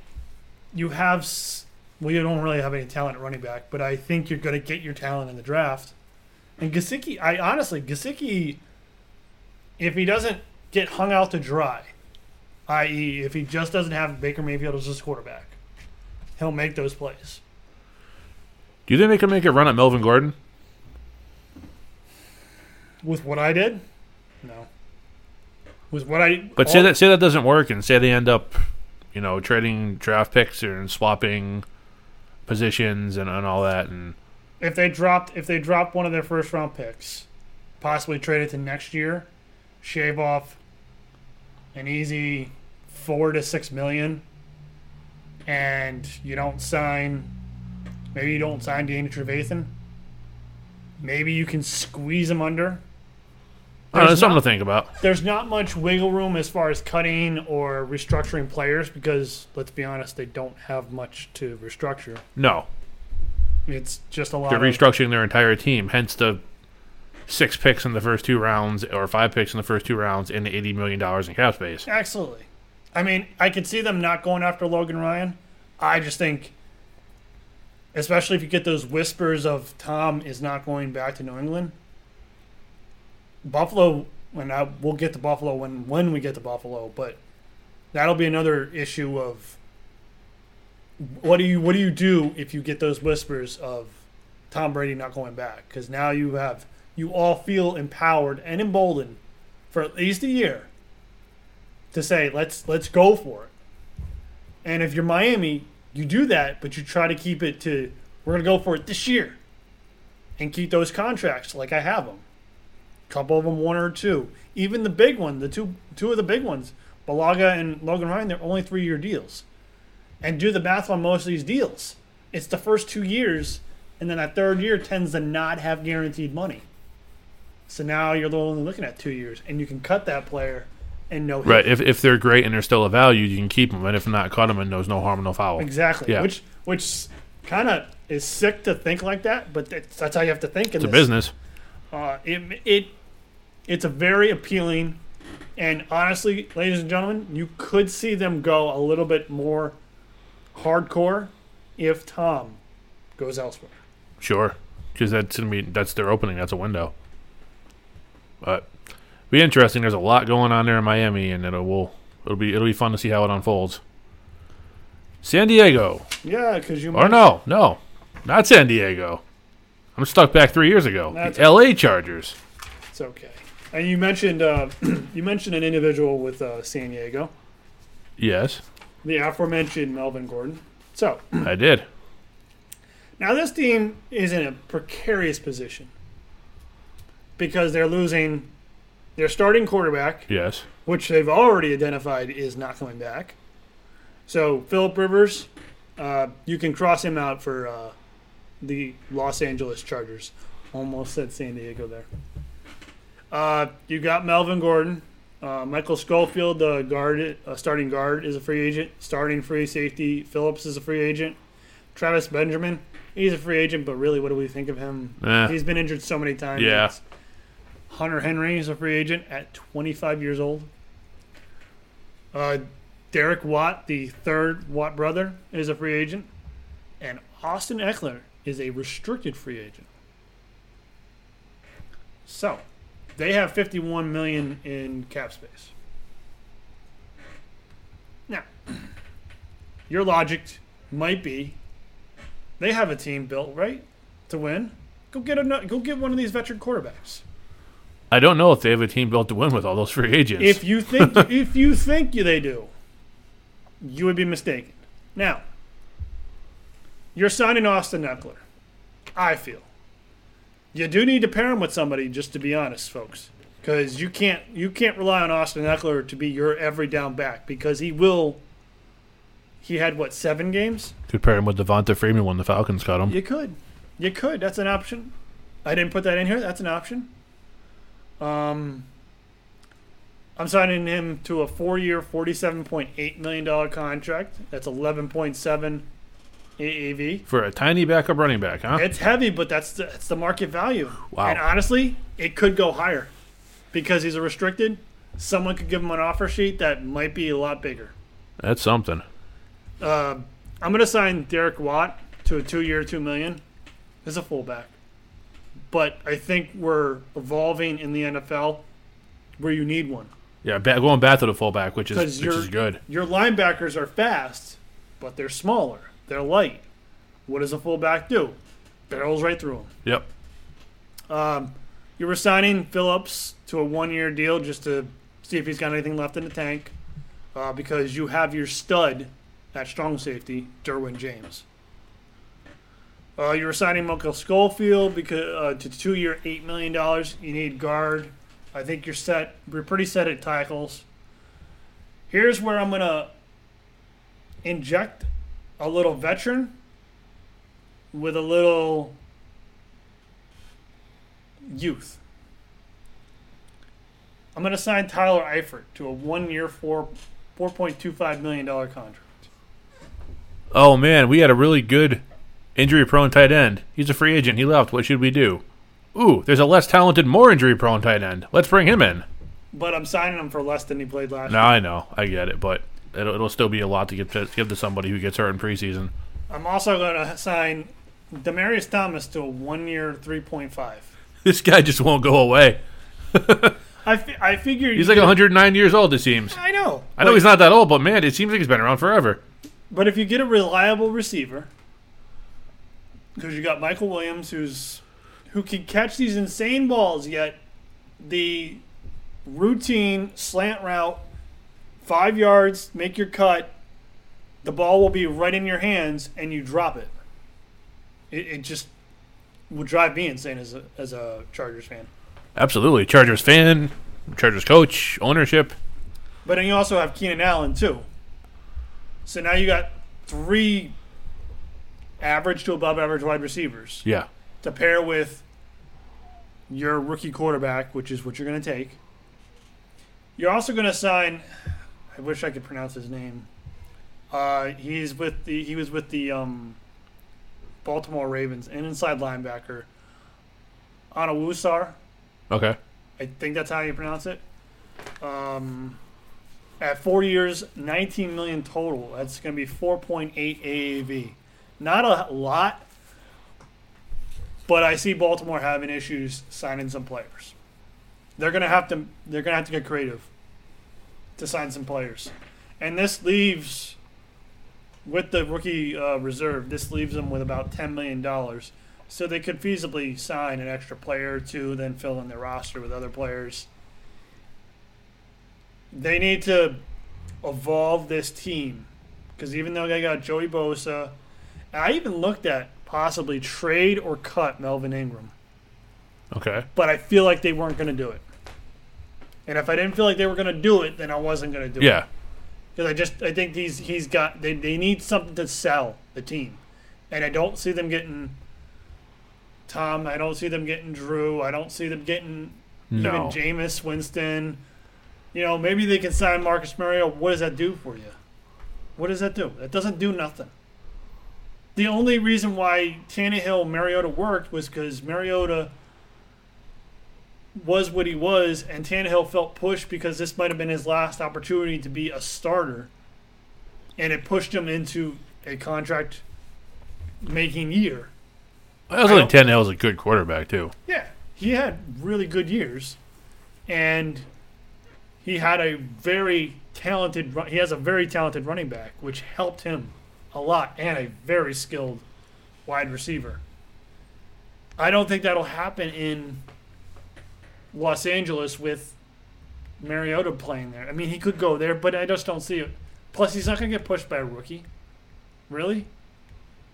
B: you have well you don't really have any talent at running back, but I think you're going to get your talent in the draft. And Gesicki, I honestly Gesicki, if he doesn't get hung out to dry, i.e., if he just doesn't have Baker Mayfield as his quarterback, he'll make those plays.
A: do you think they can make a run at Melvin Gordon?
B: With what I did, no. With what I
A: But say that say that doesn't work, and say they end up, you know, trading draft picks and swapping positions and, and all that, and
B: if they dropped if they dropped one of their first round picks, possibly trade it to next year, shave off an easy four to six million, and you don't sign, maybe you don't sign Danny Trevathan. Maybe you can squeeze him under.
A: Don't
B: There's
A: that's something to think about.
B: There's not much wiggle room as far as cutting or restructuring players because let's be honest, they don't have much to restructure.
A: No,
B: It's just a lot.
A: they're
B: of,
A: restructuring their entire team. Hence the six picks in the first two rounds, or five picks in the first two rounds, and the eighty million dollars in cap space.
B: Absolutely. I mean, I could see them not going after Logan Ryan. I just think, especially if you get those whispers of Tom is not going back to New England, Buffalo, and I, we'll get to Buffalo when, when we get to Buffalo, but that'll be another issue of what do you what do you do if you get those whispers of Tom Brady not going back? Because now you have you all feel empowered and emboldened for at least a year to say let's let's go for it. And if you're Miami, you do that, but you try to keep it to we're gonna go for it this year, and keep those contracts like I have them. Couple of them, one or two. Even the big one, the two two of the big ones, Bulaga and Logan Ryan, they're only three year deals. And do the math on most of these deals. It's the first two years, and then that third year tends to not have guaranteed money. So now you're only looking at two years, and you can cut that player and no hit.
A: Right. If, if they're great and they're still a value, you can keep them. And if not, cut them and there's no harm, no foul.
B: Exactly.
A: Yeah.
B: Which which kind of is sick to think like that, but that's, that's how you have to think in
A: It's a business.
B: Uh, it, it it's a very appealing, and honestly, ladies and gentlemen, you could see them go a little bit more hardcore if Tom goes elsewhere.
A: Sure. Because that's gonna be that's their opening. That's a window. But be interesting. There's a lot going on there in Miami, and it'll will it'll be it'll be fun to see how it unfolds. San Diego,
B: Yeah, because you
A: or no, no, not San Diego. I'm stuck back three years ago.
B: That's-
A: The L.A. Chargers.
B: it's okay. And you mentioned uh, you mentioned an individual with uh, San Diego,
A: Yes,
B: the aforementioned Melvin Gordon. So
A: I did.
B: Now this team is in a precarious position because they're losing their starting quarterback,
A: Yes,
B: which they've already identified is not coming back. So Philip Rivers, uh, you can cross him out for uh, the Los Angeles Chargers. Almost said San Diego there. Uh, you got Melvin Gordon, uh, Michael Schofield, the guard, uh, starting guard, is a free agent. Starting free safety, Phillips is a free agent. Travis Benjamin, he's a free agent, but really, what do we think of him?
A: Eh.
B: He's been injured so many times.
A: Yeah.
B: Hunter Henry is a free agent at 25 years old. Uh, Derek Watt, the third Watt brother, is a free agent, and Austin Ekeler is a restricted free agent. So, they have 51 million in cap space. Now, your logic might be they have a team built right to win. Go get a go get one of these veteran quarterbacks.
A: I don't know if they have a team built to win with all those free agents.
B: If you think if you think they do, you would be mistaken. Now, you're signing Austin Ekeler. I feel you do need to pair him with somebody. Just to be honest, folks, because you can't you can't rely on Austin Ekeler to be your every down back because he will. He had what seven games?
A: Could pair him with Devonta Freeman when the Falcons got him.
B: You could, you could. That's an option. I didn't put that in here. That's an option. Um, I'm signing him to a four-year, forty-seven point eight million dollar contract. That's eleven point seven AAV.
A: For a tiny backup running back, huh?
B: It's heavy, but that's the, that's the market value.
A: Wow.
B: And honestly, it could go higher because he's a restricted. Someone could give him an offer sheet that might be a lot bigger.
A: That's something.
B: Uh, I'm going to sign Derek Watt to a two-year, two million as a fullback. But I think we're evolving in the NFL where you need one.
A: Yeah, going back to the fullback, which is which
B: you're-
A: is good.
B: Your linebackers are fast, but they're smaller. They're light. What does a fullback do? Barrels right through them.
A: Yep.
B: Um, you were signing Phillips to a one-year deal just to see if he's got anything left in the tank, uh, because you have your stud at strong safety, Derwin James. Uh, you were signing Michael Schofield because uh, to two-year, eight million dollars. You need guard. I think you're set. We're pretty set at tackles. Here's where I'm gonna inject a little veteran with a little youth. I'm going to sign Tyler Eifert to a one-year, four, four point two five million dollar contract.
A: Oh man, we had a really good injury-prone tight end. He's a free agent. He left. What should we do? Ooh, there's a less talented, more injury-prone tight end. Let's bring him in.
B: But I'm signing him for less than he played last
A: Now I know, I get it, but it'll, it'll still be a lot to give to give to somebody who gets hurt in preseason.
B: I'm also going to sign Demaryius Thomas to a three point five.
A: This guy just won't go away.
B: I, fi- I figure
A: He's like 109 years old. It seems.
B: I know.
A: I know he's not that old, but man, it seems like he's been around forever.
B: But if you get a reliable receiver, because you got Michael Williams, who's who can catch these insane balls, yet the routine slant route, five yards, make your cut, the ball will be right in your hands, and you drop it. It, it just would drive me insane as a as a Chargers fan.
A: Absolutely, Chargers fan, Chargers coach, ownership.
B: But then you also have Keenan Allen too. So now you got three average to above average wide receivers
A: Yeah.
B: to pair with your rookie quarterback, which is what you're going to take. You're also going to sign. I wish I could pronounce his name. Uh, he's with the. He was with the um, Baltimore Ravens, an inside linebacker. Onwuasor,
A: Okay.
B: I think that's how you pronounce it. Um, at four years, 19 million total. That's going to be 4.8 AAV. Not a lot, but I see Baltimore having issues signing some players. They're going to have to. They're going to have to get creative to sign some players, and this leaves with the rookie uh, reserve. This leaves them with about 10 million dollars. So they could feasibly sign an extra player or two, then fill in their roster with other players. They need to evolve this team because even though they got Joey Bosa, I even looked at possibly trade or cut Melvin Ingram,
A: Okay.
B: but I feel like they weren't going to do it. And if I didn't feel like they were going to do it, then I wasn't going to do it.
A: Yeah.
B: Because I just I think he's he's got they, they need something to sell the team, and I don't see them getting Tom. I don't see them getting Drew. I don't see them getting
A: No.
B: even Jameis Winston. You know, maybe they can sign Marcus Mariota. What does that do for you? What does that do? That doesn't do nothing. The only reason why Tannehill Mariota worked was because Mariota was what he was, and Tannehill felt pushed because this might have been his last opportunity to be a starter, and it pushed him into a contract making year.
A: I also think Tannehill's a good quarterback too.
B: Yeah, he had really good years, and he had a very talented. He has a very talented running back, which helped him a lot, and a very skilled wide receiver. I don't think that'll happen in Los Angeles with Mariota playing there. I mean, he could go there, but I just don't see it. Plus, he's not going to get pushed by a rookie. Really?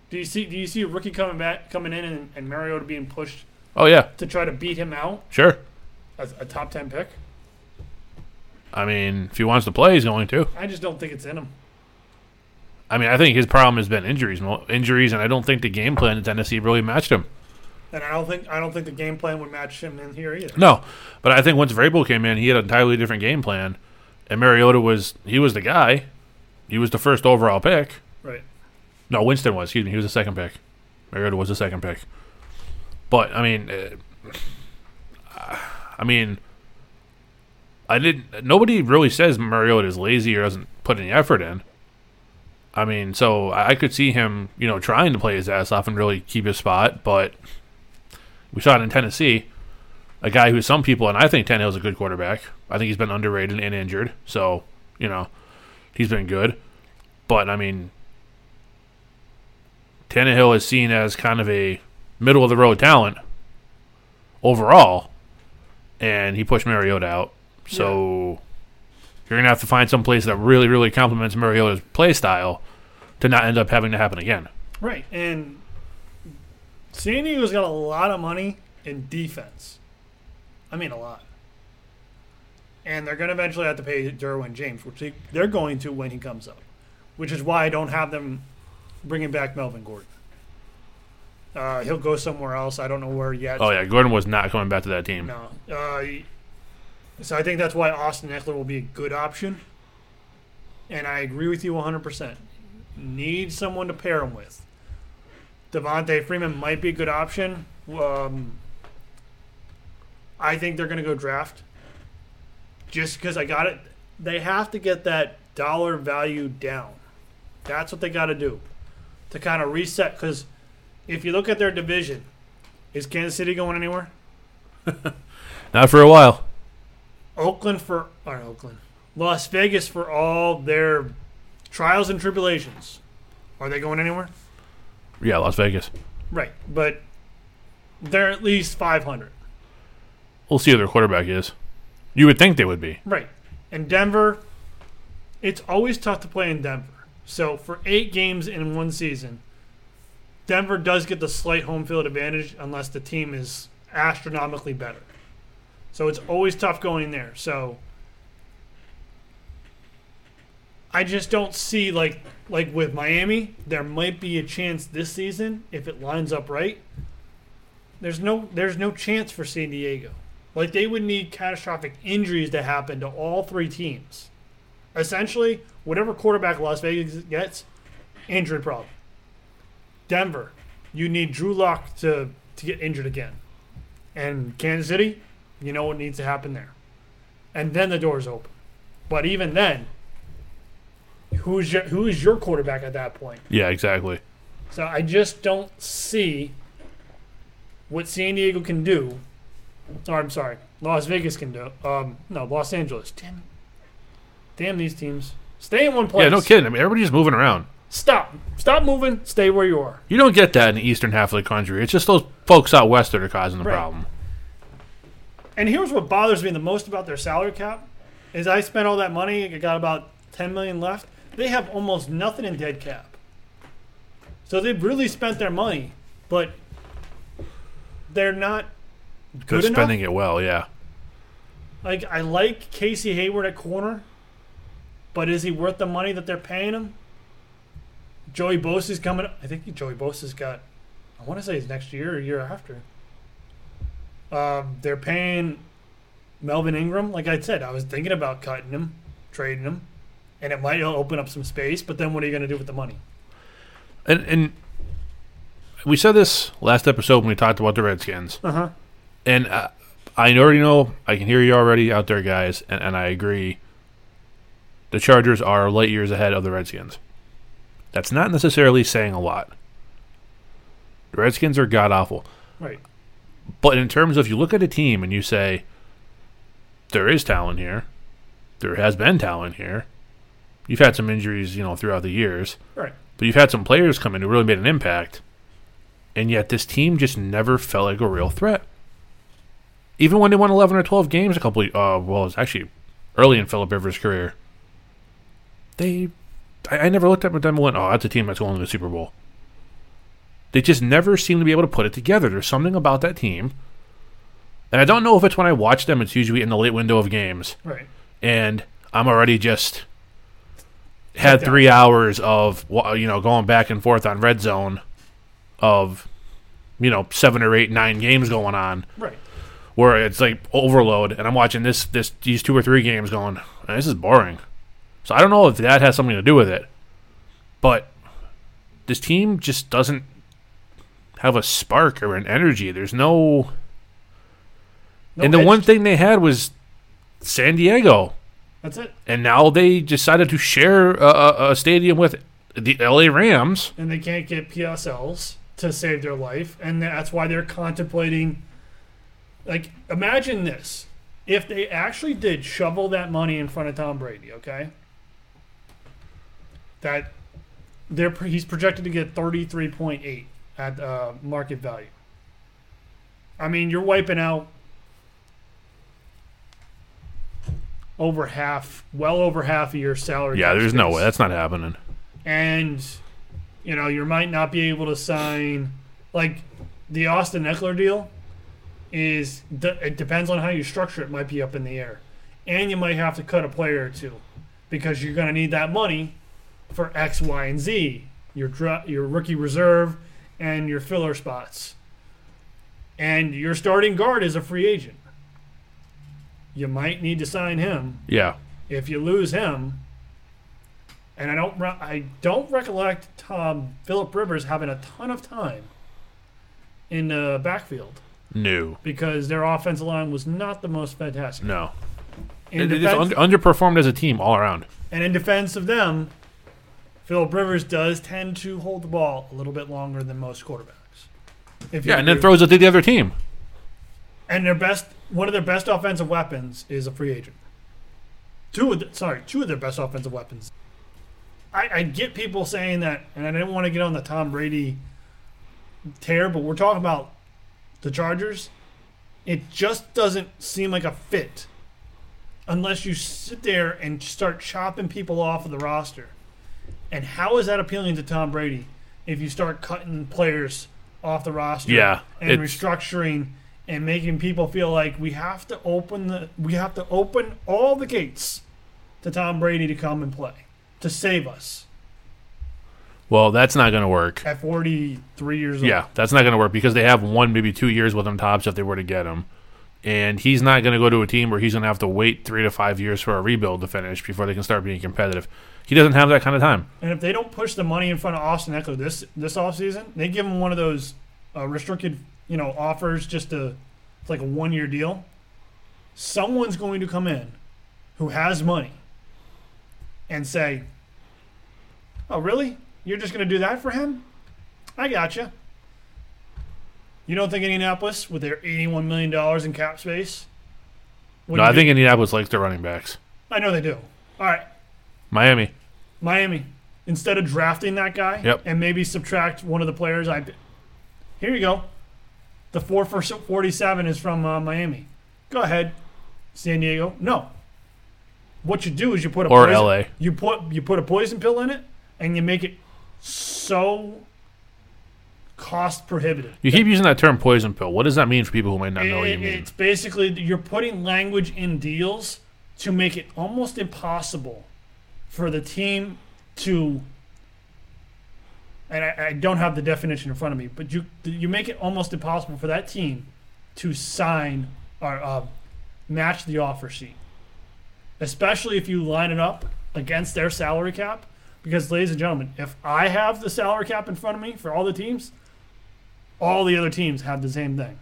B: Do you see? Do you see a rookie coming back, coming in, and, and Mariota being pushed
A: Oh yeah.
B: to try to beat him out
A: Sure.
B: as a top 10 pick.
A: I mean, if he wants to play, he's going to.
B: I just don't think it's in him.
A: I mean, I think his problem has been injuries, injuries, and I don't think the game plan in Tennessee really matched him.
B: And I don't think I don't think the game plan would match him in here either.
A: No, but I think once Vrabel came in, he had an entirely different game plan, and Mariota was he was the guy. He was the first overall pick.
B: Right.
A: No, Winston was. Excuse me. He was the second pick. Mariota was the second pick. But I mean, uh, I mean, I didn't. Nobody really says Mariota is lazy or doesn't put any effort in. I mean, so I I could see him, you know, trying to play his ass off and really keep his spot, but we saw it in Tennessee. A guy who some people, and I think Tannehill's a good quarterback. I think he's been underrated and injured, so you know, he's been good. But I mean, Tannehill is seen as kind of a middle of the road talent overall, and he pushed Mariota out. So you're gonna have to find some place that really, really complements Mariota's play style to not end up having to happen again.
B: Right. And San Diego's got a lot of money in defense. I mean, a lot. And they're going to eventually have to pay Derwin James, which they, they're going to when he comes up, which is why I don't have them bringing back Melvin Gordon. Uh, he'll go somewhere else. I don't know where yet.
A: Oh yeah, Gordon was not coming back to that team.
B: No. Uh, so I think that's why Austin Ekeler will be a good option. And I agree with you 100%. Need someone to pair him with. Devonta Freeman might be a good option. Um, I think they're going to go draft. Just because I got it. They have to get that dollar value down. That's what they got to do to kind of reset. Because if you look at their division, is Kansas City going anywhere?
A: Not for a while.
B: Oakland for or Oakland, Las Vegas for all their trials and tribulations. Are they going anywhere?
A: Yeah, Las Vegas.
B: Right, but they're at least 500.
A: We'll see who their quarterback is. You would think they would be.
B: Right, and Denver. It's always tough to play in Denver. So for eight games in one season, Denver does get the slight home field advantage unless the team is astronomically better. So it's always tough going there. So I just don't see like like with Miami, there might be a chance this season if it lines up right. There's no there's no chance for San Diego. Like they would need catastrophic injuries to happen to all three teams. Essentially, whatever quarterback Las Vegas gets, injury problem. Denver, you need Drew Lock to to get injured again. And Kansas City, you know what needs to happen there. And then the door's open. But even then, who's your who is your quarterback at that point?
A: Yeah, exactly.
B: So I just don't see what San Diego can do. Or I'm sorry, Las Vegas can do. Um, no, Los Angeles. Damn, damn these teams. Stay in one place.
A: Yeah, no kidding. I mean, everybody's moving around.
B: Stop. Stop moving. Stay where you are.
A: You don't get that in the eastern half of the country. It's just those folks out west that are causing the
B: Right.
A: problem.
B: And here's what bothers me the most about their salary cap is I spent all that money. I got about 10 million left. They have almost nothing in dead cap. So they've really spent their money, but they're not
A: Good
B: Good enough?
A: spending it well, yeah.
B: like I like Casey Hayward at corner, but is he worth the money that they're paying him? Joey Bosa's coming. I think Joey Bosa's got. I want to say it's next year or year after. Um, they're paying Melvin Ingram. Like I said, I was thinking about cutting him, trading him, and it might open up some space. But then, what are you going to do with the money?
A: And and we said this last episode when we talked about the Redskins.
B: Uh huh.
A: And uh, I already know, I can hear you already out there, guys, and, and I agree. The Chargers are light years ahead of the Redskins. That's not necessarily saying a lot. The Redskins are god awful.
B: Right.
A: But in terms of you look at a team and you say, there is talent here, there has been talent here. You've had some injuries, you know, throughout the years,
B: Right.
A: but you've had some players come in who really made an impact, and yet this team just never felt like a real threat. Even when they won 11 or 12 games a couple, uh, well, it's actually early in Philip Rivers' career. They, I, I never looked at them and went, "Oh, that's a team that's going to the Super Bowl." They just never seem to be able to put it together. There's something about that team, and I don't know if it's when I watch them. It's usually in the late window of games
B: Right.
A: and I'm already just had three hours of you know going back and forth on red zone of you know seven or eight nine games going on.
B: Right.
A: where it's like overload and I'm watching this this these two or three games going this is boring. So I don't know if that has something to do with it but this team just doesn't have a spark or an energy. There's no,
B: No
A: and the
B: edge.
A: one thing they had was San Diego
B: That's it.
A: and now they decided to share a, a, stadium with the LA Rams.
B: and they can't get PSLs to save their life, and that's why they're contemplating. Like, imagine this: if they actually did shovel that money in front of Tom Brady, okay, that they're he's projected to get thirty three point eight at uh, market value. I mean, you're wiping out over half, well over half of your salary.
A: Yeah, there's no way that's not happening.
B: and you know you might not be able to sign like the Austin Ekeler deal is it depends on how you structure it might be up in the air and you might have to cut a player or two because you're going to need that money for X Y and Z your your rookie reserve and your filler spots and your starting guard is a free agent you might need to sign him
A: Yeah,
B: if you lose him, and I don't, re- I don't recollect Tom Philip Rivers having a ton of time in the backfield
A: no,
B: because their offensive line was not the most fantastic.
A: no.
B: In
A: They, they
B: defense,
A: just under, underperformed as a team all around.
B: and in defense of them, Philip Rivers does tend to hold the ball a little bit longer than most quarterbacks.
A: Yeah, and then throws it to the other team.
B: and their best one of their best offensive weapons is a free agent. Two of the, sorry, two of their best offensive weapons. I, I get people saying that, and I didn't want to get on the Tom Brady tear, but we're talking about the Chargers. It just doesn't seem like a fit unless you sit there and start chopping people off of the roster. And how is that appealing to Tom Brady if you start cutting players off the roster?
A: Yeah,
B: and restructuring and making people feel like we have to open the we have to open all the gates to Tom Brady to come and play. to save us
A: Well, that's not going to work.
B: at 43 years old.
A: Yeah, that's not going to work because they have one, maybe two years with him tops if they were to get him. And he's not going to go to a team where he's going to have to wait three to five years for a rebuild to finish before they can start being competitive. He doesn't have that kind of time.
B: And if they don't push the money in front of Austin Ekeler this this offseason, they give him one of those uh, restricted, you know, offers just to it's like a one year deal. Someone's going to come in who has money and say, "Oh, really? You're just going to do that for him? I gotcha." You don't think Indianapolis, with their $81 million in cap space?
A: No, I
B: do-
A: think Indianapolis likes their running backs.
B: I know they do. All right.
A: Miami.
B: Miami, instead of drafting that guy
A: Yep.
B: and maybe subtract one of the players, I here you go. The four for forty-seven is from uh, Miami. Go ahead, San Diego. No. What you do is you put a
A: Or
B: poison,
A: LA.
B: You put you put a poison pill in it, and you make it so cost prohibitive.
A: You keep using that term poison pill. What does that mean for people who might not know what you mean?
B: It's basically you're putting language in deals to make it almost impossible for the team to. And I, I don't have the definition in front of me, but you you make it almost impossible for that team to sign or uh, match the offer sheet, especially if you line it up against their salary cap. Because, ladies and gentlemen, if I have the salary cap in front of me for all the teams, all the other teams have the same thing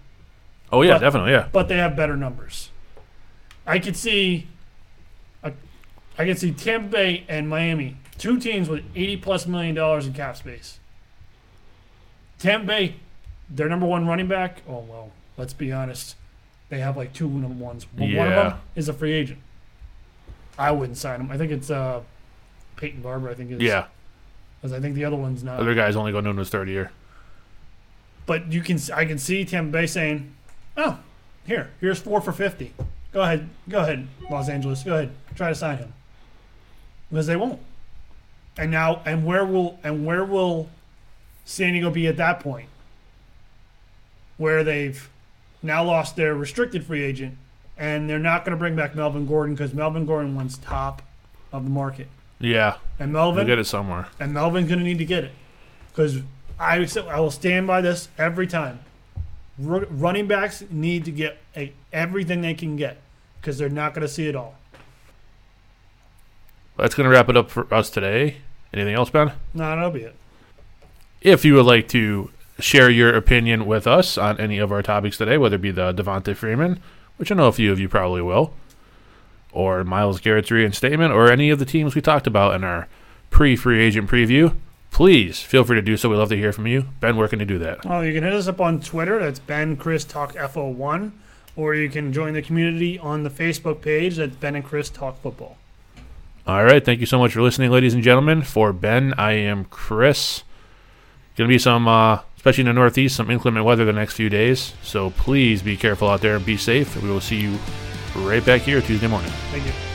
A: Oh, yeah,
B: but-
A: definitely, yeah.
B: but they have better numbers. I could see, a, I could see Tampa Bay and Miami, two teams with eighty plus million dollars in cap space. Tampa Bay, their number one running back. Oh well, let's be honest, they have like two number ones. But One of them is a free agent. I wouldn't sign him. I think it's uh, Peyton Barber. I think is
A: Yeah.
B: because I think the other one's not.
A: Other guys only going into his third year.
B: But you can, I can see Tampa Bay saying, "Oh, here, here's four for fifty. Go ahead, go ahead, Los Angeles. Go ahead, try to sign him." Because they won't. And now, and where will, and where will San Diego be at that point? Where they've now lost their restricted free agent, and they're not going to bring back Melvin Gordon because Melvin Gordon wants top of the market,
A: Yeah.
B: and Melvin
A: get it somewhere.
B: and Melvin's going to need to get it because I I will stand by this every time. Ru- running backs need to get a, everything they can get because they're not going to see it all.
A: That's going to wrap it up for us today. Anything else, Ben?
B: No, that'll be it.
A: If you would like to share your opinion with us on any of our topics today, whether it be the Devonta Freeman, which I know a few of you probably will, or Myles Garrett's reinstatement, or any of the teams we talked about in our pre-free agent preview, please feel free to do so. We'd love to hear from you. Ben, where can you do that?
B: Oh, you can hit us up on Twitter. That's Ben Chris Talk FO1, or you can join the community on the Facebook page. That's Ben and Chris Talk Football.
A: All right. Thank you so much for listening, ladies and gentlemen. For Ben, I am Chris. Going to be some, uh, especially in the Northeast, some inclement weather the next few days. So please be careful out there and be safe. We will see you right back here Tuesday morning.
B: Thank you.